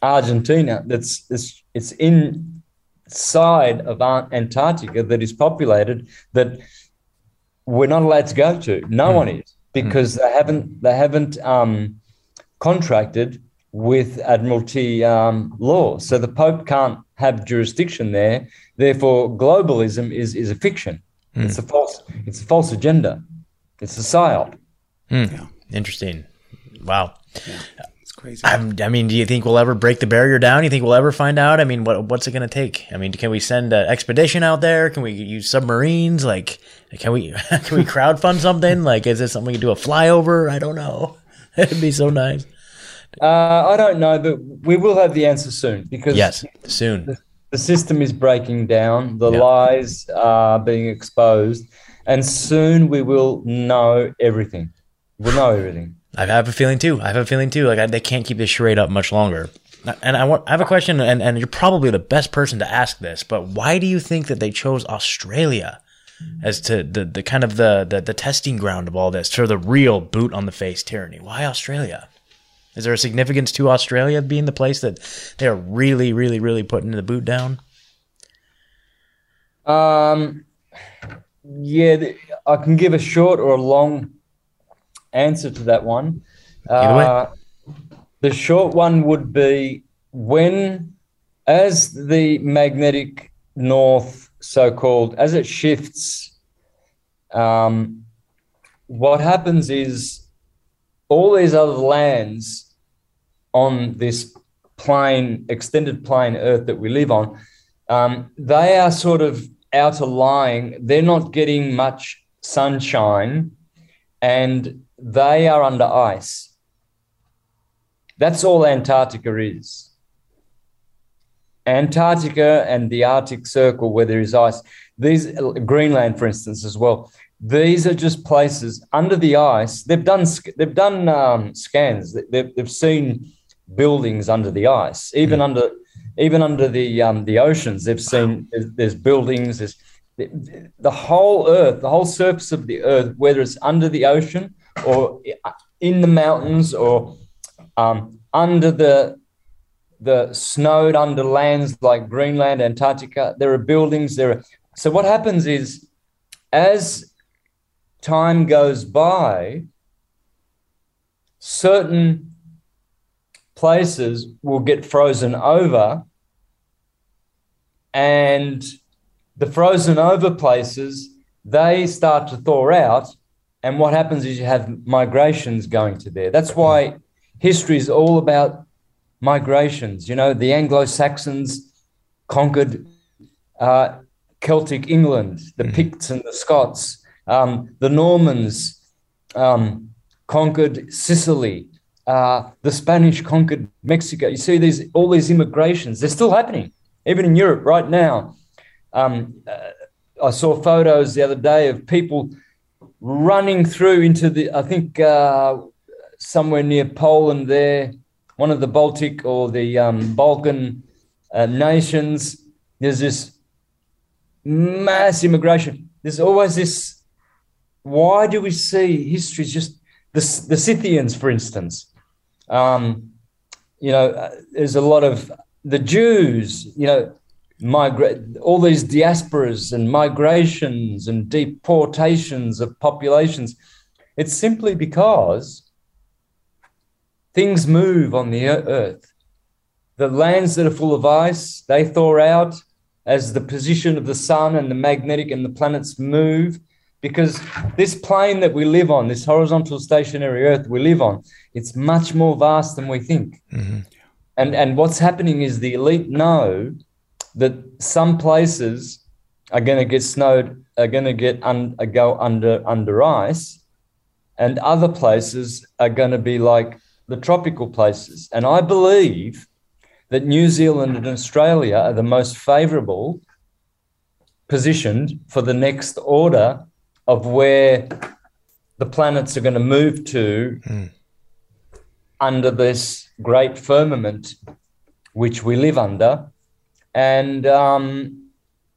Argentina that's it's, it's inside of Antarctica that is populated that we're not allowed to go to. No mm. one is because mm. they haven't they haven't um, contracted with Admiralty um, law. So the Pope can't have jurisdiction there. Therefore, globalism is is a fiction. Mm. It's a false. It's a false agenda. It's a psyop. Mm. Yeah. Interesting. Wow. Yeah. It's crazy. I'm, i mean, do you think we'll ever break the barrier down? You think we'll ever find out? I mean, what what's it going to take? I mean, can we send an expedition out there? Can we use submarines? Like, can we [LAUGHS] can we crowdfund something? Like, is this something we can do a flyover? I don't know. [LAUGHS] It'd be so nice. Uh, I don't know, but we will have the answer soon because yes, soon. The, the system is breaking down, the lies are being exposed, and soon we will know everything. We'll know everything. I have a feeling too. I have a feeling too. Like I, they can't keep this charade up much longer. And I want I have a question, and, and you're probably the best person to ask this. But why do you think that they chose Australia as to the, the kind of the, the the testing ground of all this, for the real boot on the face tyranny? Why Australia? Is there a significance to Australia being the place that they are really, really, really putting the boot down? Um, yeah, I can give a short or a long answer to that one. Uh, the short one would be when, as the magnetic north, so called, as it shifts, um, what happens is all these other lands on this plane, extended plane Earth that we live on, um, they are sort of outer lying. They're not getting much sunshine and they are under ice. That's all Antarctica is. Antarctica and the Arctic Circle, where there is ice, these Greenland, for instance, as well. These are just places under the ice. They've done they've done um, scans. They've, they've seen buildings under the ice, even mm. under even under the um, the oceans. They've seen there's, there's buildings. There's the, the, whole Earth, the whole surface of the Earth, whether it's under the ocean or in the mountains or um, under the the snowed under lands like Greenland, Antarctica. There are buildings. There are so what happens is as time goes by, certain places will get frozen over and the frozen over places they start to thaw out and what happens is you have migrations going to there. That's why history is all about migrations. You know the anglo-saxons conquered uh, celtic england the mm-hmm. picts and the scots. Um, the normans um, conquered sicily uh, the Spanish conquered Mexico. You see these all these immigrations. They're still happening, even in Europe right now. Um, uh, I saw photos the other day of people running through into the. I think uh, somewhere near Poland there, one of the Baltic or the um, Balkan uh, nations. There's this mass immigration. There's always this why do we see history just the, the Scythians, for instance? Um, you know, uh, there's a lot of the Jews, you know, migrate all these diasporas and migrations and deportations of populations. It's simply because things move on the earth. The lands that are full of ice, they thaw out as the position of the sun and the magnetic and the planets move because this plane that we live on, this horizontal stationary Earth we live on, it's much more vast than we think. Mm-hmm. And and what's happening is the elite know that some places are going to get snowed, are going to get un, go under under ice, and other places are going to be like the tropical places. And I believe that New Zealand and Australia are the most favourable positioned for the next order of where the planets are going to move to mm. under this great firmament which we live under and um,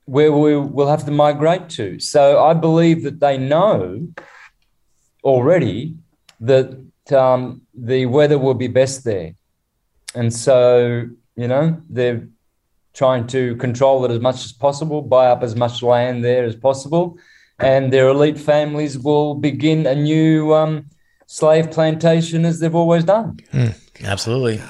where we will have to migrate to. So I believe that they know already that um, the weather will be best there. And so, you know, they're trying to control it as much as possible, buy up as much land there as possible and their elite families will begin a new um, slave plantation as they've always done. Mm, absolutely.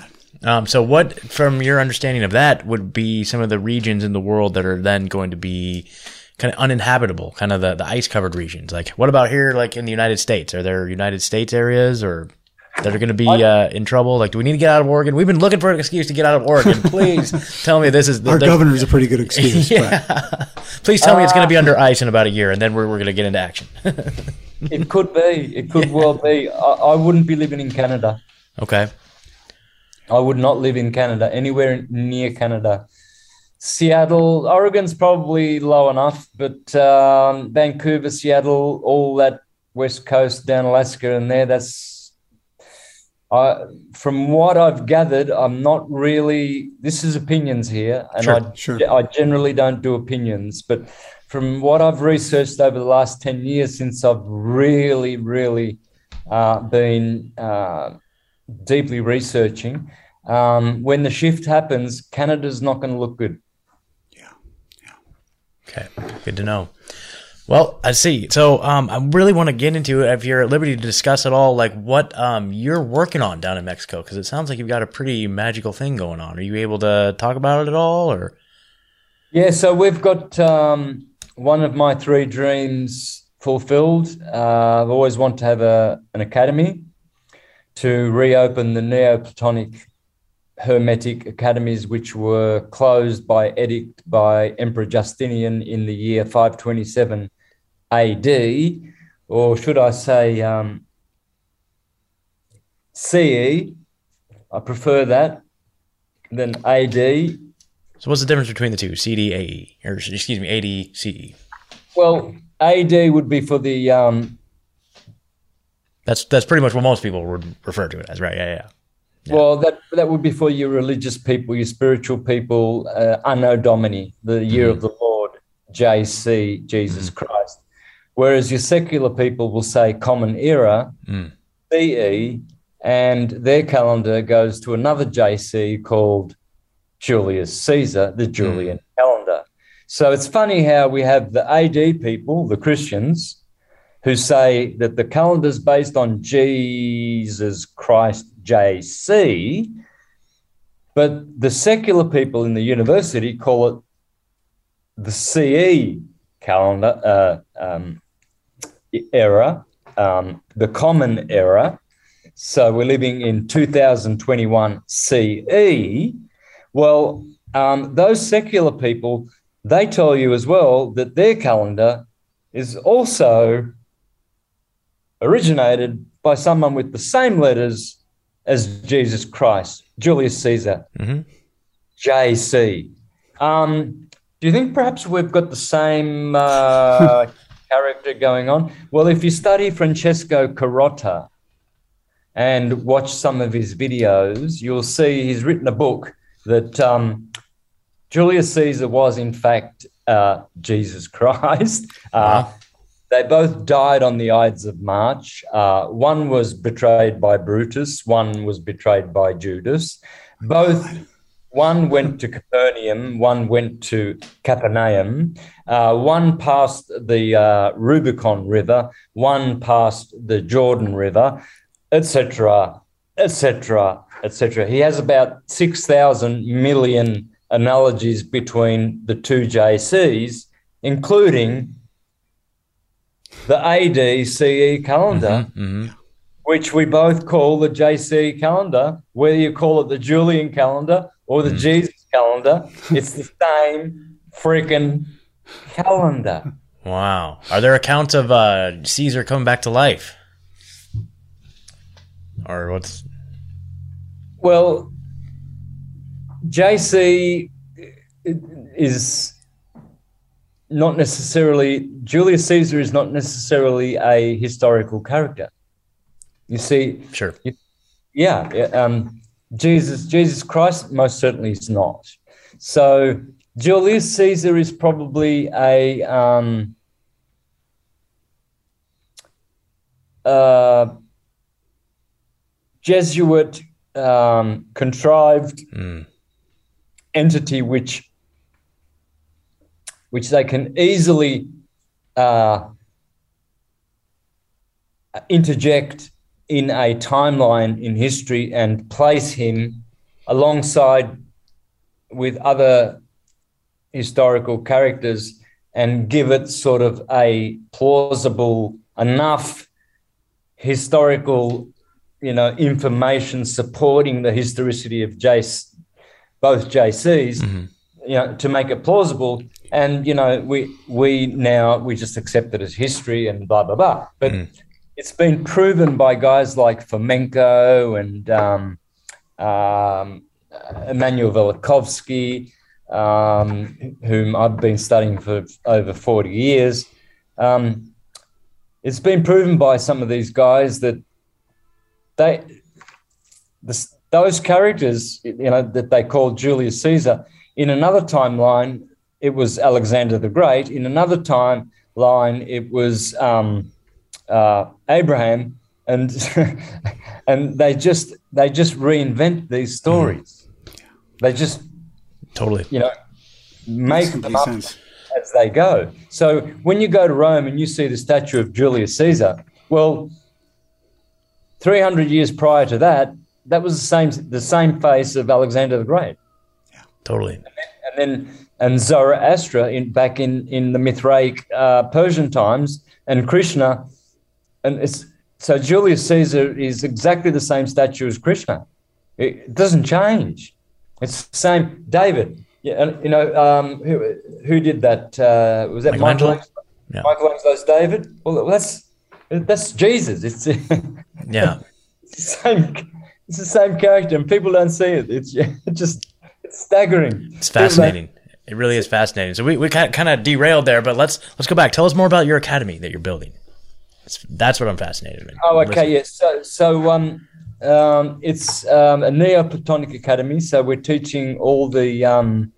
Um, so, what, from your understanding of that, would be some of the regions in the world that are then going to be kind of uninhabitable, kind of the, the ice covered regions? Like, what about here, like in the United States? Are there United States areas or that are going to be uh, in trouble? Like, do we need to get out of Oregon? We've been looking for an excuse to get out of Oregon. [LAUGHS] Please tell me this is the, our governor's a pretty good excuse. [LAUGHS] yeah. Please tell uh, me it's going to be under ice in about a year, and then we're, we're going to get into action. [LAUGHS] it could be. It could yeah. well be. I, I, wouldn't be living in Canada. Okay. I would not live in Canada, anywhere near Canada. Seattle, Oregon's probably low enough, but um, Vancouver, Seattle, all that west coast down Alaska and there, that's I, from what I've gathered, I'm not really. This is opinions here, and sure, I, sure. I generally don't do opinions. But from what I've researched over the last ten years, since I've really, really uh, been uh, deeply researching, um, when the shift happens, Canada's not going to look good. Yeah, yeah. Okay, good to know. Well, I see. So, um, I really want to get into it if you're at liberty to discuss at all, like what um, you're working on down in Mexico, because it sounds like you've got a pretty magical thing going on. Are you able to talk about it at all, or? Yeah, so we've got um, one of my three dreams fulfilled. Uh, I've always wanted to have a an academy to reopen the Neoplatonic Hermetic academies, which were closed by edict by Emperor Justinian in the year 527 AD, or should I say um, CE? I prefer that than AD. So, what's the difference between the two, CD, AE, or excuse me, AD, CE? Well, AD would be for the. Um, that's that's pretty much what most people would refer to it as, right? Yeah, yeah. Yeah. Well, that that would be for your religious people, your spiritual people, uh, Anno Domini, the year mm-hmm. of the Lord, JC, Jesus mm-hmm. Christ. Whereas your secular people will say Common Era, mm. CE, and their calendar goes to another JC called Julius Caesar, the Julian mm. calendar. So it's funny how we have the AD people, the Christians, who say that the calendar is based on Jesus Christ JC, but the secular people in the university call it the CE calendar uh, um, era, um, the common era. So we're living in 2021 CE. Well, um, those secular people, they tell you as well that their calendar is also originated by someone with the same letters as Jesus Christ, Julius Caesar, mm-hmm. JC. Um, do you think perhaps we've got the same uh, [LAUGHS] character going on? Well, if you study Francesco Carotta and watch some of his videos, you'll see he's written a book that um, Julius Caesar was, in fact, uh, Jesus Christ. [LAUGHS] Uh, they both died on the Ides of March. Uh, one was betrayed by Brutus, one was betrayed by Judas. Both, one went to Corfinium, one went to Capernaum. Uh, one passed the uh, Rubicon River, one passed the Jordan River, etc., etc., etc. He has about 6,000 million analogies between the two JCs, including the AD calendar, mm-hmm, mm-hmm. which we both call the JC calendar, whether you call it the Julian calendar or the mm. Jesus calendar, it's the same freaking calendar. Wow. Are there accounts of uh, Caesar coming back to life? Or what's. Well, JC is not necessarily Julius Caesar is not necessarily a historical character. You see, sure, yeah, um, Jesus, Jesus Christ, most certainly is not. So Julius Caesar is probably a um, uh, Jesuit um, contrived mm. entity which which they can easily uh, interject in a timeline in history and place him alongside with other historical characters and give it sort of a plausible enough historical you know information supporting the historicity of Jace, both JCs mm-hmm. you know to make it plausible and you know we we now we just accept it as history and blah blah blah but mm. it's been proven by guys like Fomenko and um, um, Immanuel Velikovsky um, whom I've been studying for over 40 years um, it's been proven by some of these guys that they this, those characters you know that they called Julius Caesar in another timeline it was Alexander the Great. In another timeline, it was um, uh, Abraham, and [LAUGHS] and they just they just reinvent these stories. They just totally, you know, make them up sense. as they go. So when you go to Rome and you see the statue of Julius Caesar, well, three hundred years prior to that, that was the same the same face of Alexander the Great. Yeah, totally. And then, and then and Zoroaster in, back in, in the Mithraic uh, Persian times, and Krishna. And it's, so Julius Caesar is exactly the same statue as Krishna. It doesn't change. It's the same. David, yeah, you know, um, who, who did that? Uh, was that Michelangelo? Michelangelo? Yeah. Michelangelo's David? Well, that's that's Jesus. It's [LAUGHS] yeah, it's the same. It's the same character, and people don't see it. It's [LAUGHS] just it's staggering. It's fascinating. It really is fascinating. So we, we kind of derailed there, but let's let's go back. Tell us more about your academy that you're building. That's, that's what I'm fascinated with. Oh, okay, yes. So so um, um, it's um, a Neoplatonic academy. So we're teaching all the um,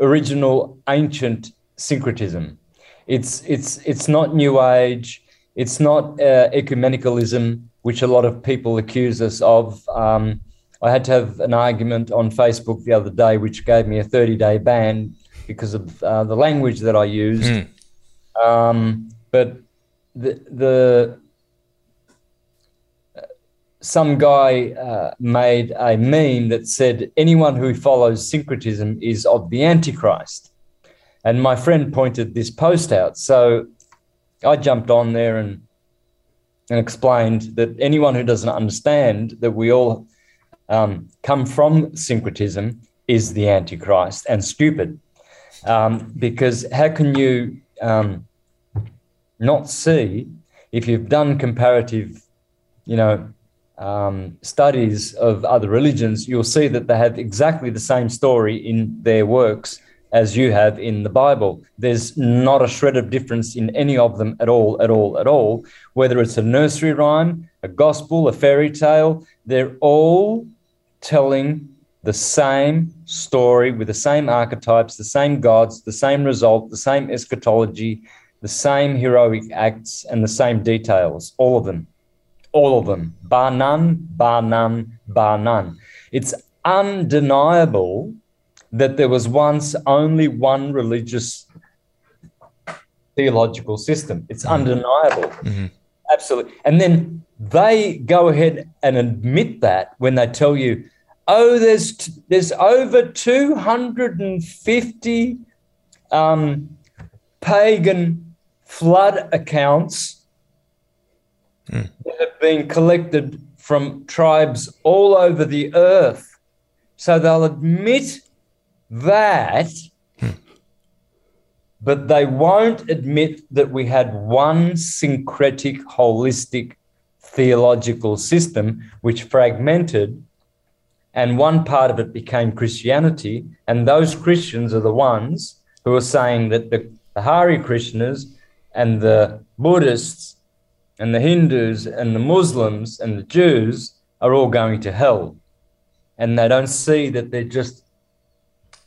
original ancient syncretism. It's it's it's not New Age. It's not uh, ecumenicalism, which a lot of people accuse us of. Um, I had to have an argument on Facebook the other day, which gave me a 30 day ban because of uh, the language that I used. Mm. Um, but the, the some guy uh, made a meme that said anyone who follows syncretism is of the Antichrist. And my friend pointed this post out. So I jumped on there and, and explained that anyone who doesn't understand that we all um, come from syncretism is the Antichrist and stupid. Um, because how can you um, not see if you've done comparative, you know, um, studies of other religions, you'll see that they have exactly the same story in their works as you have in the Bible. There's not a shred of difference in any of them at all, at all, at all. Whether it's a nursery rhyme, a gospel, a fairy tale, they're all telling the same story with the same archetypes, the same gods, the same result, the same eschatology, the same heroic acts and the same details, all of them, all of them, bar none, bar none, bar none. It's undeniable that there was once only one religious theological system. It's mm-hmm. undeniable. Mm-hmm. Absolutely. And then they go ahead and admit that when they tell you, oh, there's there's over 250 um, pagan flood accounts mm. that have been collected from tribes all over the earth. So they'll admit that, hmm. but they won't admit that we had one syncretic, holistic theological system which fragmented and one part of it became Christianity. And those Christians are the ones who are saying that the, the Hare Krishnas and the Buddhists and the Hindus and the Muslims and the Jews are all going to hell. And they don't see that they're just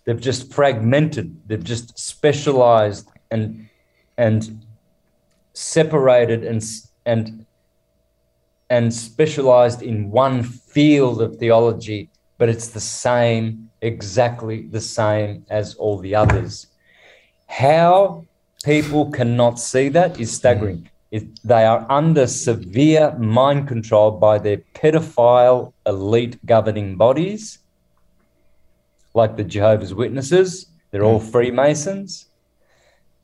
they've just fragmented, they've just specialized and and separated and and and specialized in one field of theology, but it's the same, exactly the same as all the others. How people cannot see that is staggering. Hmm. It, they are under severe mind control by their pedophile elite governing bodies, like the Jehovah's Witnesses. They're all hmm. Freemasons,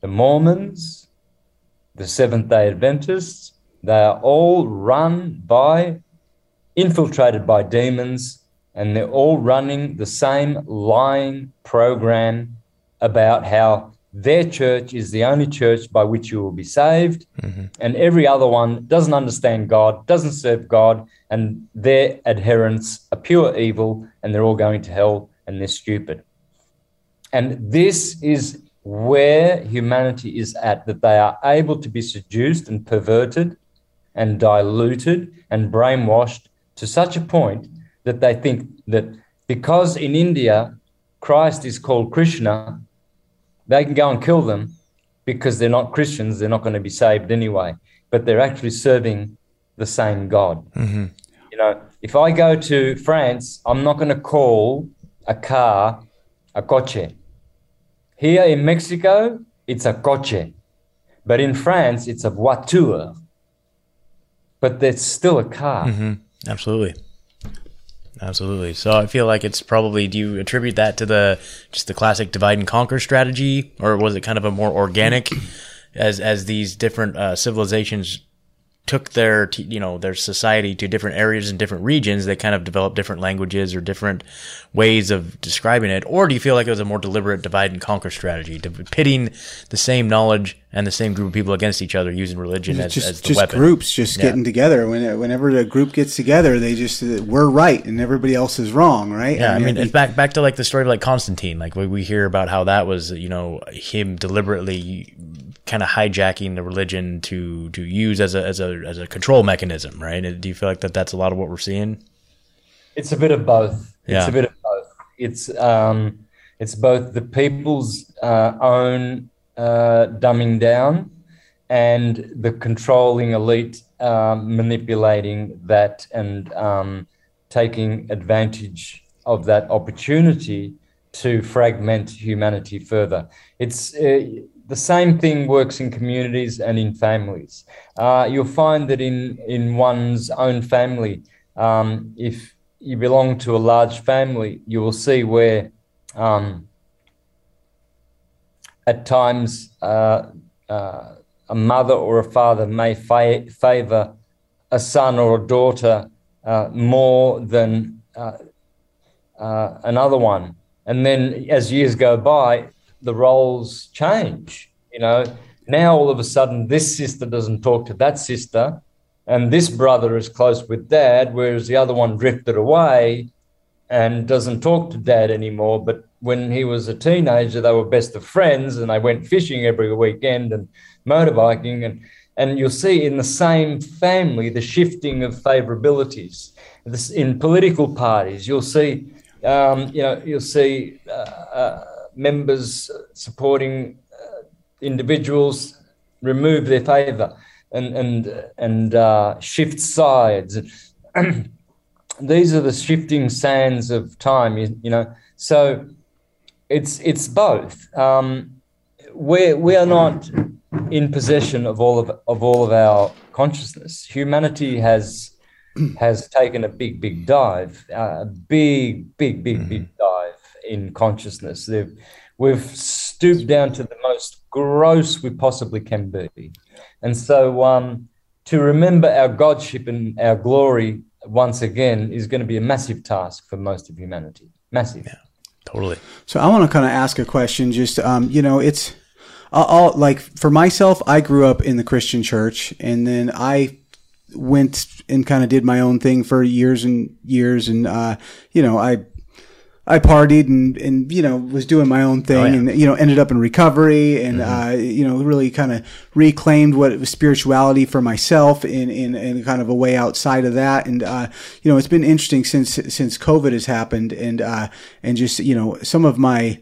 the Mormons, the Seventh day Adventists. They are all run by, infiltrated by demons, and they're all running the same lying program about how their church is the only church by which you will be saved, mm-hmm. and every other one doesn't understand God, doesn't serve God, and their adherents are pure evil, and they're all going to hell, and they're stupid. And this is where humanity is at that they are able to be seduced and perverted and diluted and brainwashed to such a point that they think that because in India Christ is called Krishna, they can go and kill them because they're not Christians, they're not going to be saved anyway, but they're actually serving the same God. Mm-hmm. You know, if I go to France, I'm not going to call a car a coche. Here in Mexico, it's a coche. But in France, it's a voiture. But it's still a car. Mm-hmm. Absolutely. Absolutely. So I feel like it's probably. Do you attribute that to the just the classic divide and conquer strategy, or was it kind of a more organic, as as these different uh, civilizations took their you know their society to different areas and different regions. They kind of developed different languages or different ways of describing it. Or do you feel like it was a more deliberate divide and conquer strategy to pitting the same knowledge and the same group of people against each other using religion as, just, as the just weapon? groups just yeah. getting together. When, whenever the group gets together they just we're right and everybody else is wrong right? Yeah i mean, I mean back back to like the story of like constantine. Like we, we hear about how that was you know him deliberately kind of hijacking the religion to to use as a as a as a control mechanism, right? Do you feel like that that's a lot of what we're seeing? It's a bit of both. Yeah. It's a bit of both. It's um, it's both the people's uh, own uh, dumbing down and the controlling elite um, manipulating that and um, taking advantage of that opportunity to fragment humanity further. It's uh, the same thing works in communities and in families. Uh, you'll find that in, in one's own family, um, if you belong to a large family, you will see where um, at times uh, uh, a mother or a father may fa- favor a son or a daughter uh, more than uh, uh, another one. And then as years go by, the roles change. You know, now all of a sudden this sister doesn't talk to that sister, and this brother is close with dad, whereas the other one drifted away and doesn't talk to dad anymore. But when he was a teenager, they were best of friends and they went fishing every weekend and motorbiking. And, and you'll see in the same family the shifting of favorabilities. This, in political parties, you'll see, um, you know, you'll see uh, uh, members supporting uh, individuals remove their favor and and and uh, shift sides. [CLEARS THROAT] These are the shifting sands of time, you, you know. So it's it's both. Um, we we are not in possession of all of of all of our consciousness. Humanity has has taken a big big dive, uh, a big big big mm-hmm. big dive in consciousness. They've, we've stooped down to the most gross we possibly can be, and so um, to remember our godship and our glory once again is going to be a massive task for most of humanity. Massive. Yeah, totally. So I want to kind of ask a question. Just um, you know, it's I'll, like for myself, I grew up in the Christian church, and then I went and kind of did my own thing for years and years, and uh, you know, I I partied and, and, you know, was doing my own thing oh, yeah. and, you know, ended up in recovery and, mm-hmm. uh, you know, really kind of reclaimed what was spirituality for myself in, in, in kind of a way outside of that. And, uh, you know, it's been interesting since, since COVID has happened and, uh, and just, you know, some of my,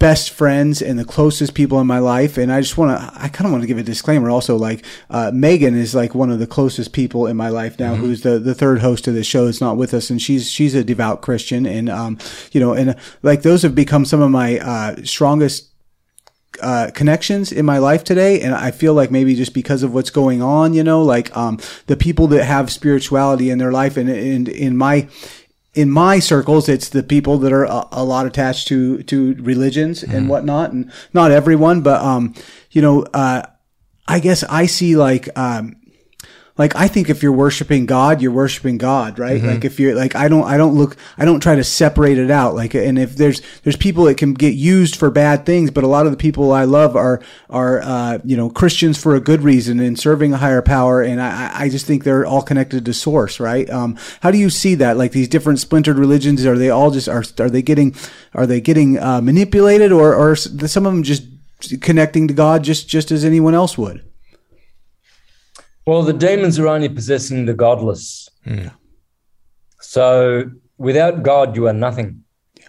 best friends and the closest people in my life. And I just want to, I kind of want to give a disclaimer also. Like, uh, Megan is like one of the closest people in my life now, mm-hmm. who's the, the third host of the show that's not with us. And she's, she's a devout Christian. And, um, you know, and like those have become some of my, uh, strongest, uh, connections in my life today. And I feel like maybe just because of what's going on, you know, like, um, the people that have spirituality in their life and, and in my, in my circles, it's the people that are a, a lot attached to to religions mm. and whatnot, and not everyone, but um, you know, uh, I guess I see like um, like I think if you're worshiping God, you're worshiping God, right? Mm-hmm. Like if you're like I don't I don't look I don't try to separate it out. Like and if there's there's people that can get used for bad things, but a lot of the people I love are are uh, you know Christians for a good reason and serving a higher power, and I I just think they're all connected to source, right? Um, how do you see that? Like these different splintered religions, are they all just are are they getting are they getting uh, manipulated, or or some of them just connecting to God just just as anyone else would? Well, the demons are only possessing the godless. Mm. So without God, you are nothing. Yeah.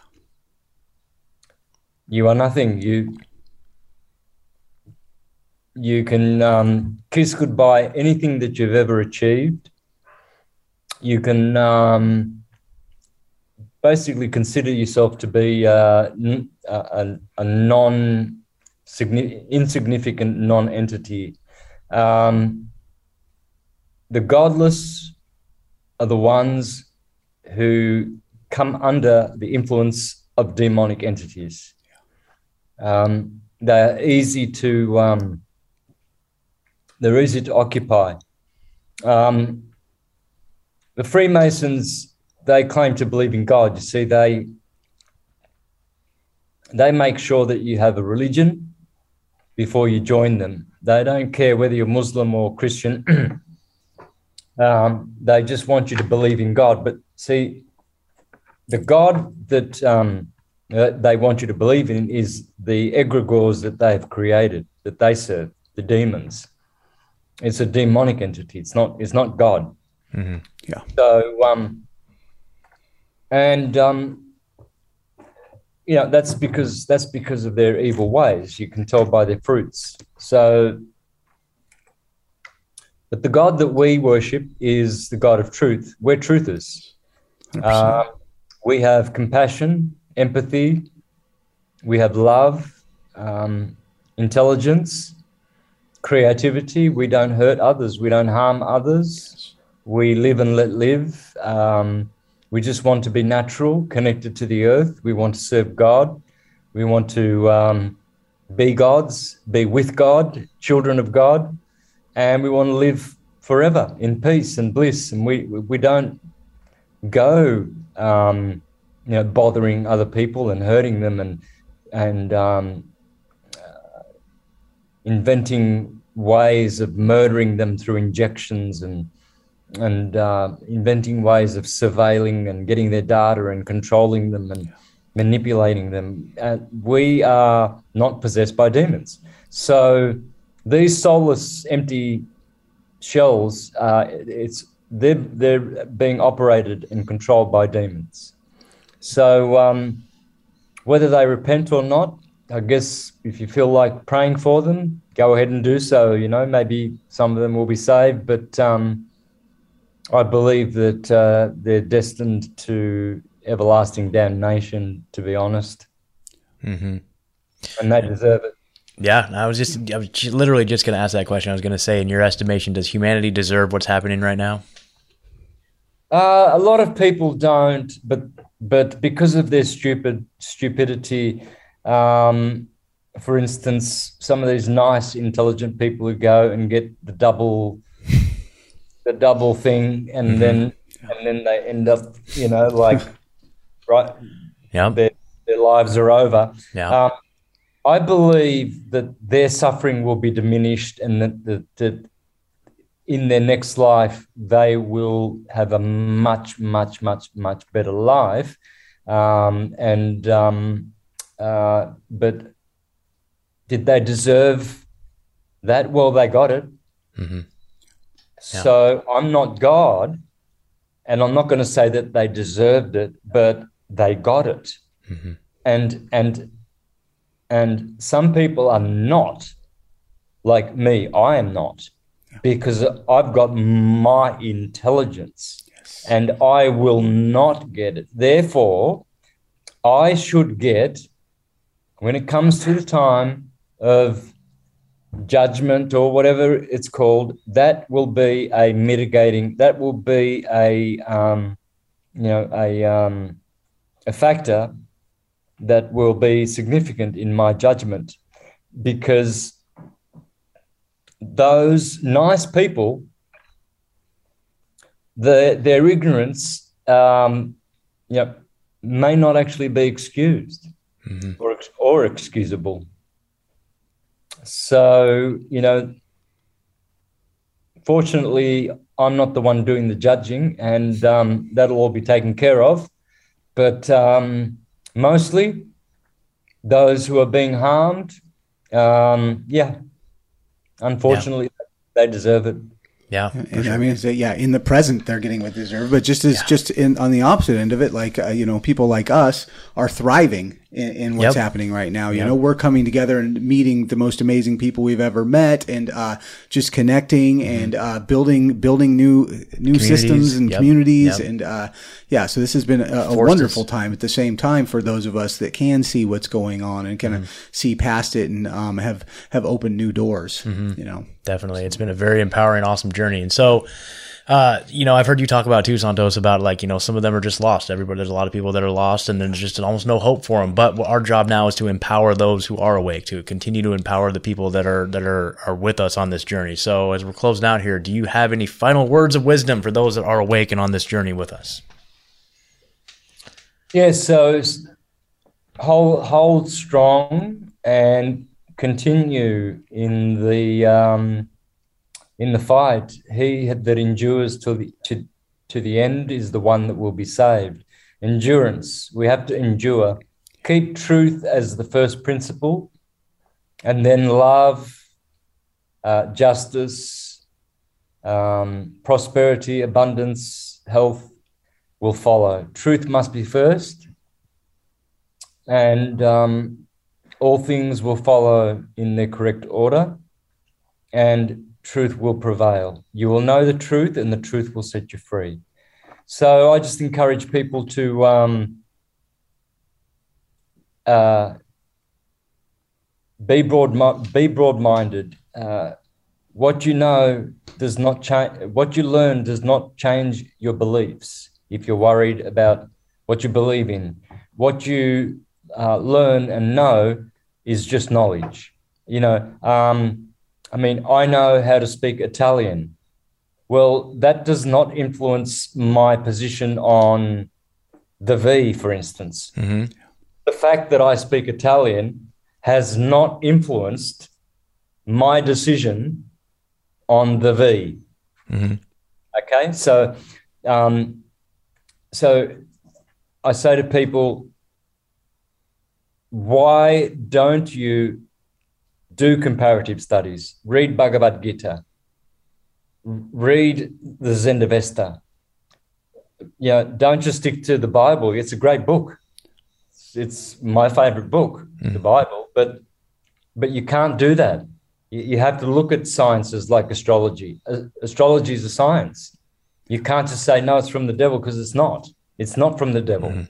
You are nothing. You you can um, kiss goodbye anything that you've ever achieved. You can um, basically consider yourself to be uh, a, a, non insignificant non entity. Um, the godless are the ones who come under the influence of demonic entities. Um, they're easy to um, they're easy to occupy. Um, the Freemasons they claim to believe in God. You see, they they make sure that you have a religion before you join them. They don't care whether you're Muslim or Christian. [CLEARS THROAT] Um, they just want you to believe in God. But see, the God that um, they want you to believe in is the egregores that they've created, that they serve, the demons. It's a demonic entity. It's not. It's not God. Mm-hmm. Yeah. So, um, and um, you know that's because that's because of their evil ways. You can tell by their fruits. So but the God that we worship is the God of truth. We're truthers. Uh, we have compassion, empathy, we have love, um, intelligence, creativity. We don't hurt others, we don't harm others. We live and let live. Um, we just want to be natural, connected to the earth. We want to serve God. We want to um, be gods, be with God, children of God and we want to live forever in peace and bliss. And we we don't go, um, you know, bothering other people and hurting them and and um, uh, inventing ways of murdering them through injections and and uh, inventing ways of surveilling and getting their data and controlling them and manipulating them. And we are not possessed by demons. So these soulless, empty shells, uh, it's they're they're being operated and controlled by demons. So um, whether they repent or not, I guess if you feel like praying for them, go ahead and do so. You know, maybe some of them will be saved, but um, I believe that uh, they're destined to everlasting damnation. To be honest, Mm-hmm. and they deserve it. Yeah, I was just I was literally just going to ask that question. I was going to say, in your estimation, does humanity deserve what's happening right now? Uh, a lot of people don't, but but because of their stupid stupidity, um, for instance, some of these nice, intelligent people who go and get the double, the double thing, and then and then they end up, you know, like [LAUGHS] right, Yeah, their their lives are over. yeah, Um, I believe that their suffering will be diminished and that, that, that in their next life they will have a much, much, much, much better life. Um, and um, uh, but did they deserve that? Well, they got it. Mhm. So I'm not God, and I'm not going to say that they deserved it, but they got it. Mhm. And and and some people are not like me. I am not because I've got my intelligence and I will not get it. Therefore, I should get, when it comes to the time of judgment or whatever it's called, that will be a mitigating, that will be a, um, you know, a, um, a factor that will be significant in my judgment because those nice people, the, their ignorance, um, you know, may not actually be excused Mhm. or, or excusable. So, you know, fortunately, I'm not the one doing the judging, and um, that'll all be taken care of. But um, mostly, those who are being harmed, um, yeah, unfortunately, they deserve it. Yeah. And sure. I mean, yeah, in the present, they're getting what they deserve. But just as just in on the opposite end of it, like uh, you know, people like us are thriving in, in what's Yep. happening right now. You Yep. know, we're coming together and meeting the most amazing people we've ever met, and uh, just connecting and uh, building building new new systems and Yep. communities. And uh, yeah, so this has been a, a wonderful us. time. At the same time, for those of us that can see what's going on and kind of Mm-hmm. see past it and um, have have opened new doors. Mm-hmm. You know. Definitely. It's been a very empowering, awesome journey. And so, uh, you know, I've heard you talk about too, Santos, about like, you know, some of them are just lost. Everybody, there's a lot of people that are lost and there's just almost no hope for them. But our job now is to empower those who are awake, to continue to empower the people that are, that are, are with us on this journey. So as we're closing out here, do you have any final words of wisdom for those that are awake and on this journey with us? Yes. so hold hold strong and continue in the um, in the fight. He that endures to the to, to the end is the one that will be saved. Endurance. We have to endure. Keep truth as the first principle, and then love, uh, justice, um, prosperity, abundance, health will follow. Truth must be first, and um, all things will follow in their correct order, and truth will prevail. You will know the truth, and the truth will set you free. So I just encourage people to um, uh, be broad, be broad-minded. Uh, what you know does not change. What you learn does not change your beliefs. If you're worried about what you believe in, what you uh, learn and know is just knowledge. You know, um, I mean, I know how to speak Italian. Well, that does not influence my position on the V, for instance. Mm-hmm. The fact that I speak Italian has not influenced my decision on the V. Mhm. Okay, so um, so I say to people, why don't you do comparative studies? Read Bhagavad Gita. Read the Zendavesta. Yeah, don't just stick to the Bible. It's a great book. it's it's my favorite book, the mm. Bible. But but you can't do that. You, you have to look at sciences like astrology. Astrology is a science. You can't just say no, it's from the devil because it's not. It's not from the devil. Mm.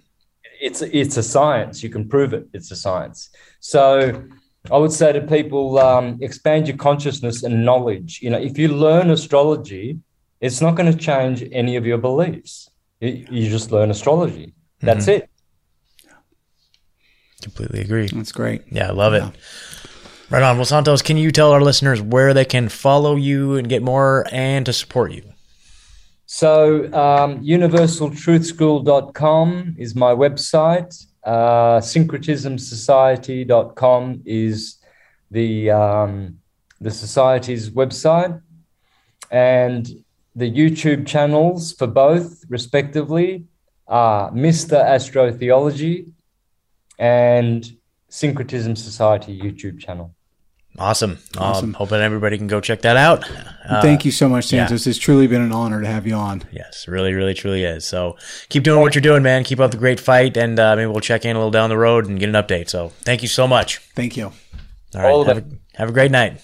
It's it's a science. You can prove it. It's a science. So I would say to people, um, expand your consciousness and knowledge. You know, if you learn astrology, it's not going to change any of your beliefs. You, you just learn astrology. That's it. Completely agree. That's great. Yeah, I love it. Right on. Well, Santos, can you tell our listeners where they can follow you and get more and to support you? So, um, universaltruthschool.com is my website. Uh, syncretismsociety.com is the um, the society's website, and the YouTube channels for both, respectively, are Mr. Astrotheology and Syncretism Society YouTube channel. Awesome. Um, hoping everybody can go check that out. Uh, Thank you so much, Santos. It's truly been an honor to have you on. Yes, really, really, truly is. So keep doing what you're doing, man. Keep up the great fight, and uh, maybe we'll check in a little down the road and get an update. So thank you so much. Thank you. All right. All have, a, have a great night.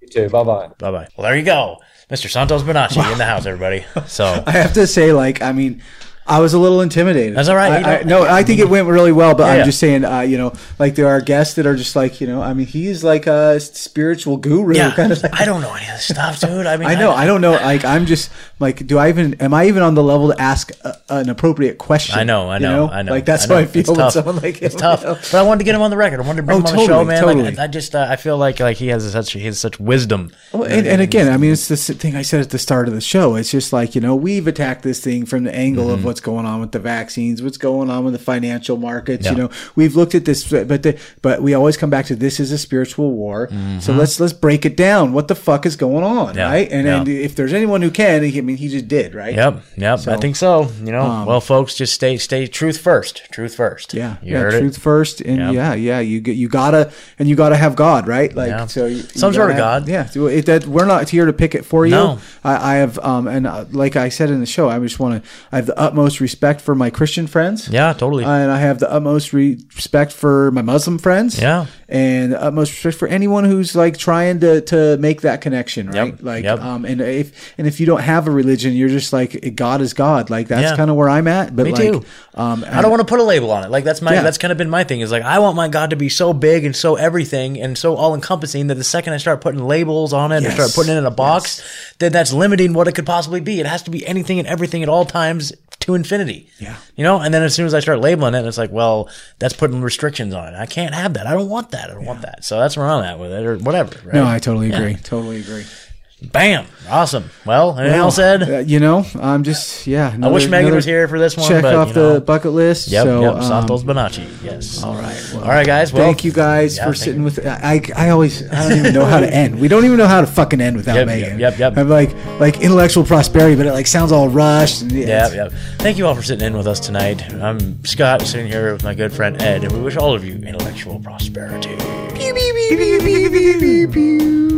You too. Bye bye. Bye bye. Well, there you go. Mr. Santos Bonacci in the house, everybody. So [LAUGHS] I have to say, like, I mean, I was a little intimidated. That's all right. I, I, no, I think it went really well, but Yeah, I'm yeah. just saying, uh, you know, like there are guests that are just like, you know, I mean, he's like a spiritual guru yeah, kind of thing. I don't know any of this stuff, dude. I mean, I know. I don't know. Like, I'm just like, do I even? Am I even on the level to ask a, an appropriate question? I know, I You know, I know. Like that's I know. how I feel It's when tough. someone like him. it's tough. you know? But I wanted to get him on the record. I wanted to bring Oh, him on the show, man. totally. Like, I just, uh, I feel like like he has such he has such wisdom. Well, and, and again, I mean, it's the thing I said at the start of the show. It's just like you know, we've attacked this thing from the angle Mm-hmm. of what's going on with the vaccines, what's going on with the financial markets. Yeah. You know, we've looked at this, but the, but we always come back to this is a spiritual war. So let's let's break it down. What the fuck is going on, Mm-hmm. Yeah, right? And yeah. and if there's anyone who can, I mean, he just did, right? Yep, yep. I think so. You know, well, folks, just stay stay truth first. Truth first. Um, Yeah, you yeah, truth it. first, and Yep. yeah, yeah, you get you gotta and you gotta have God, right? Like Yeah. so, you, you Some sort of have- God. Yeah, so it, that we're not here to pick it for you. No. I, I have, um, and uh, like I said in the show, I just want to. I have the utmost respect for my Christian friends. Yeah, totally. and I have the utmost re- respect for my Muslim friends. Yeah. and utmost respect for anyone who's like trying to to make that connection, right? Yep, Like, yep. um, and if and if you don't have a religion, you're just like God is God. Like that's Yeah. kind of where I'm at. But Me like, too. um, I don't want to put a label on it. Like that's my Yeah. that's kind of been my thing. Is like I want my God to be so big and so everything and so all encompassing that the second I start putting labels on it and Yes. start putting it in a box, then that's limiting what it could possibly be. It has to be anything and everything at all times to infinity. Yeah. You know, and then as soon as I start labeling it, it's like, well, that's putting restrictions on it. I can't have that. I don't want that. I don't want that. So that's where I'm at with it, or whatever. Right? No, I totally agree. Totally agree. Bam. Awesome. Well, anything else, Ed? Uh, you know, I'm just yeah. I wish Megan was here for this one. Check but, off you the bucket list. Yep, so, yep. um, Santos Bonacci. Yes. all right. Well, All right, guys. Well, thank you guys Yeah, for sitting you. with. I, I always I don't even know how to end. We don't even know how to fucking end without Yep, Megan. yep, yep. I'm like like intellectual prosperity, but it like sounds all rushed. And Yeah, yeah. Thank you all for sitting in with us tonight. I'm Scott, sitting here with my good friend Ed, and we wish all of you intellectual prosperity. Pew, pew, pew, pew, pew, pew, pew.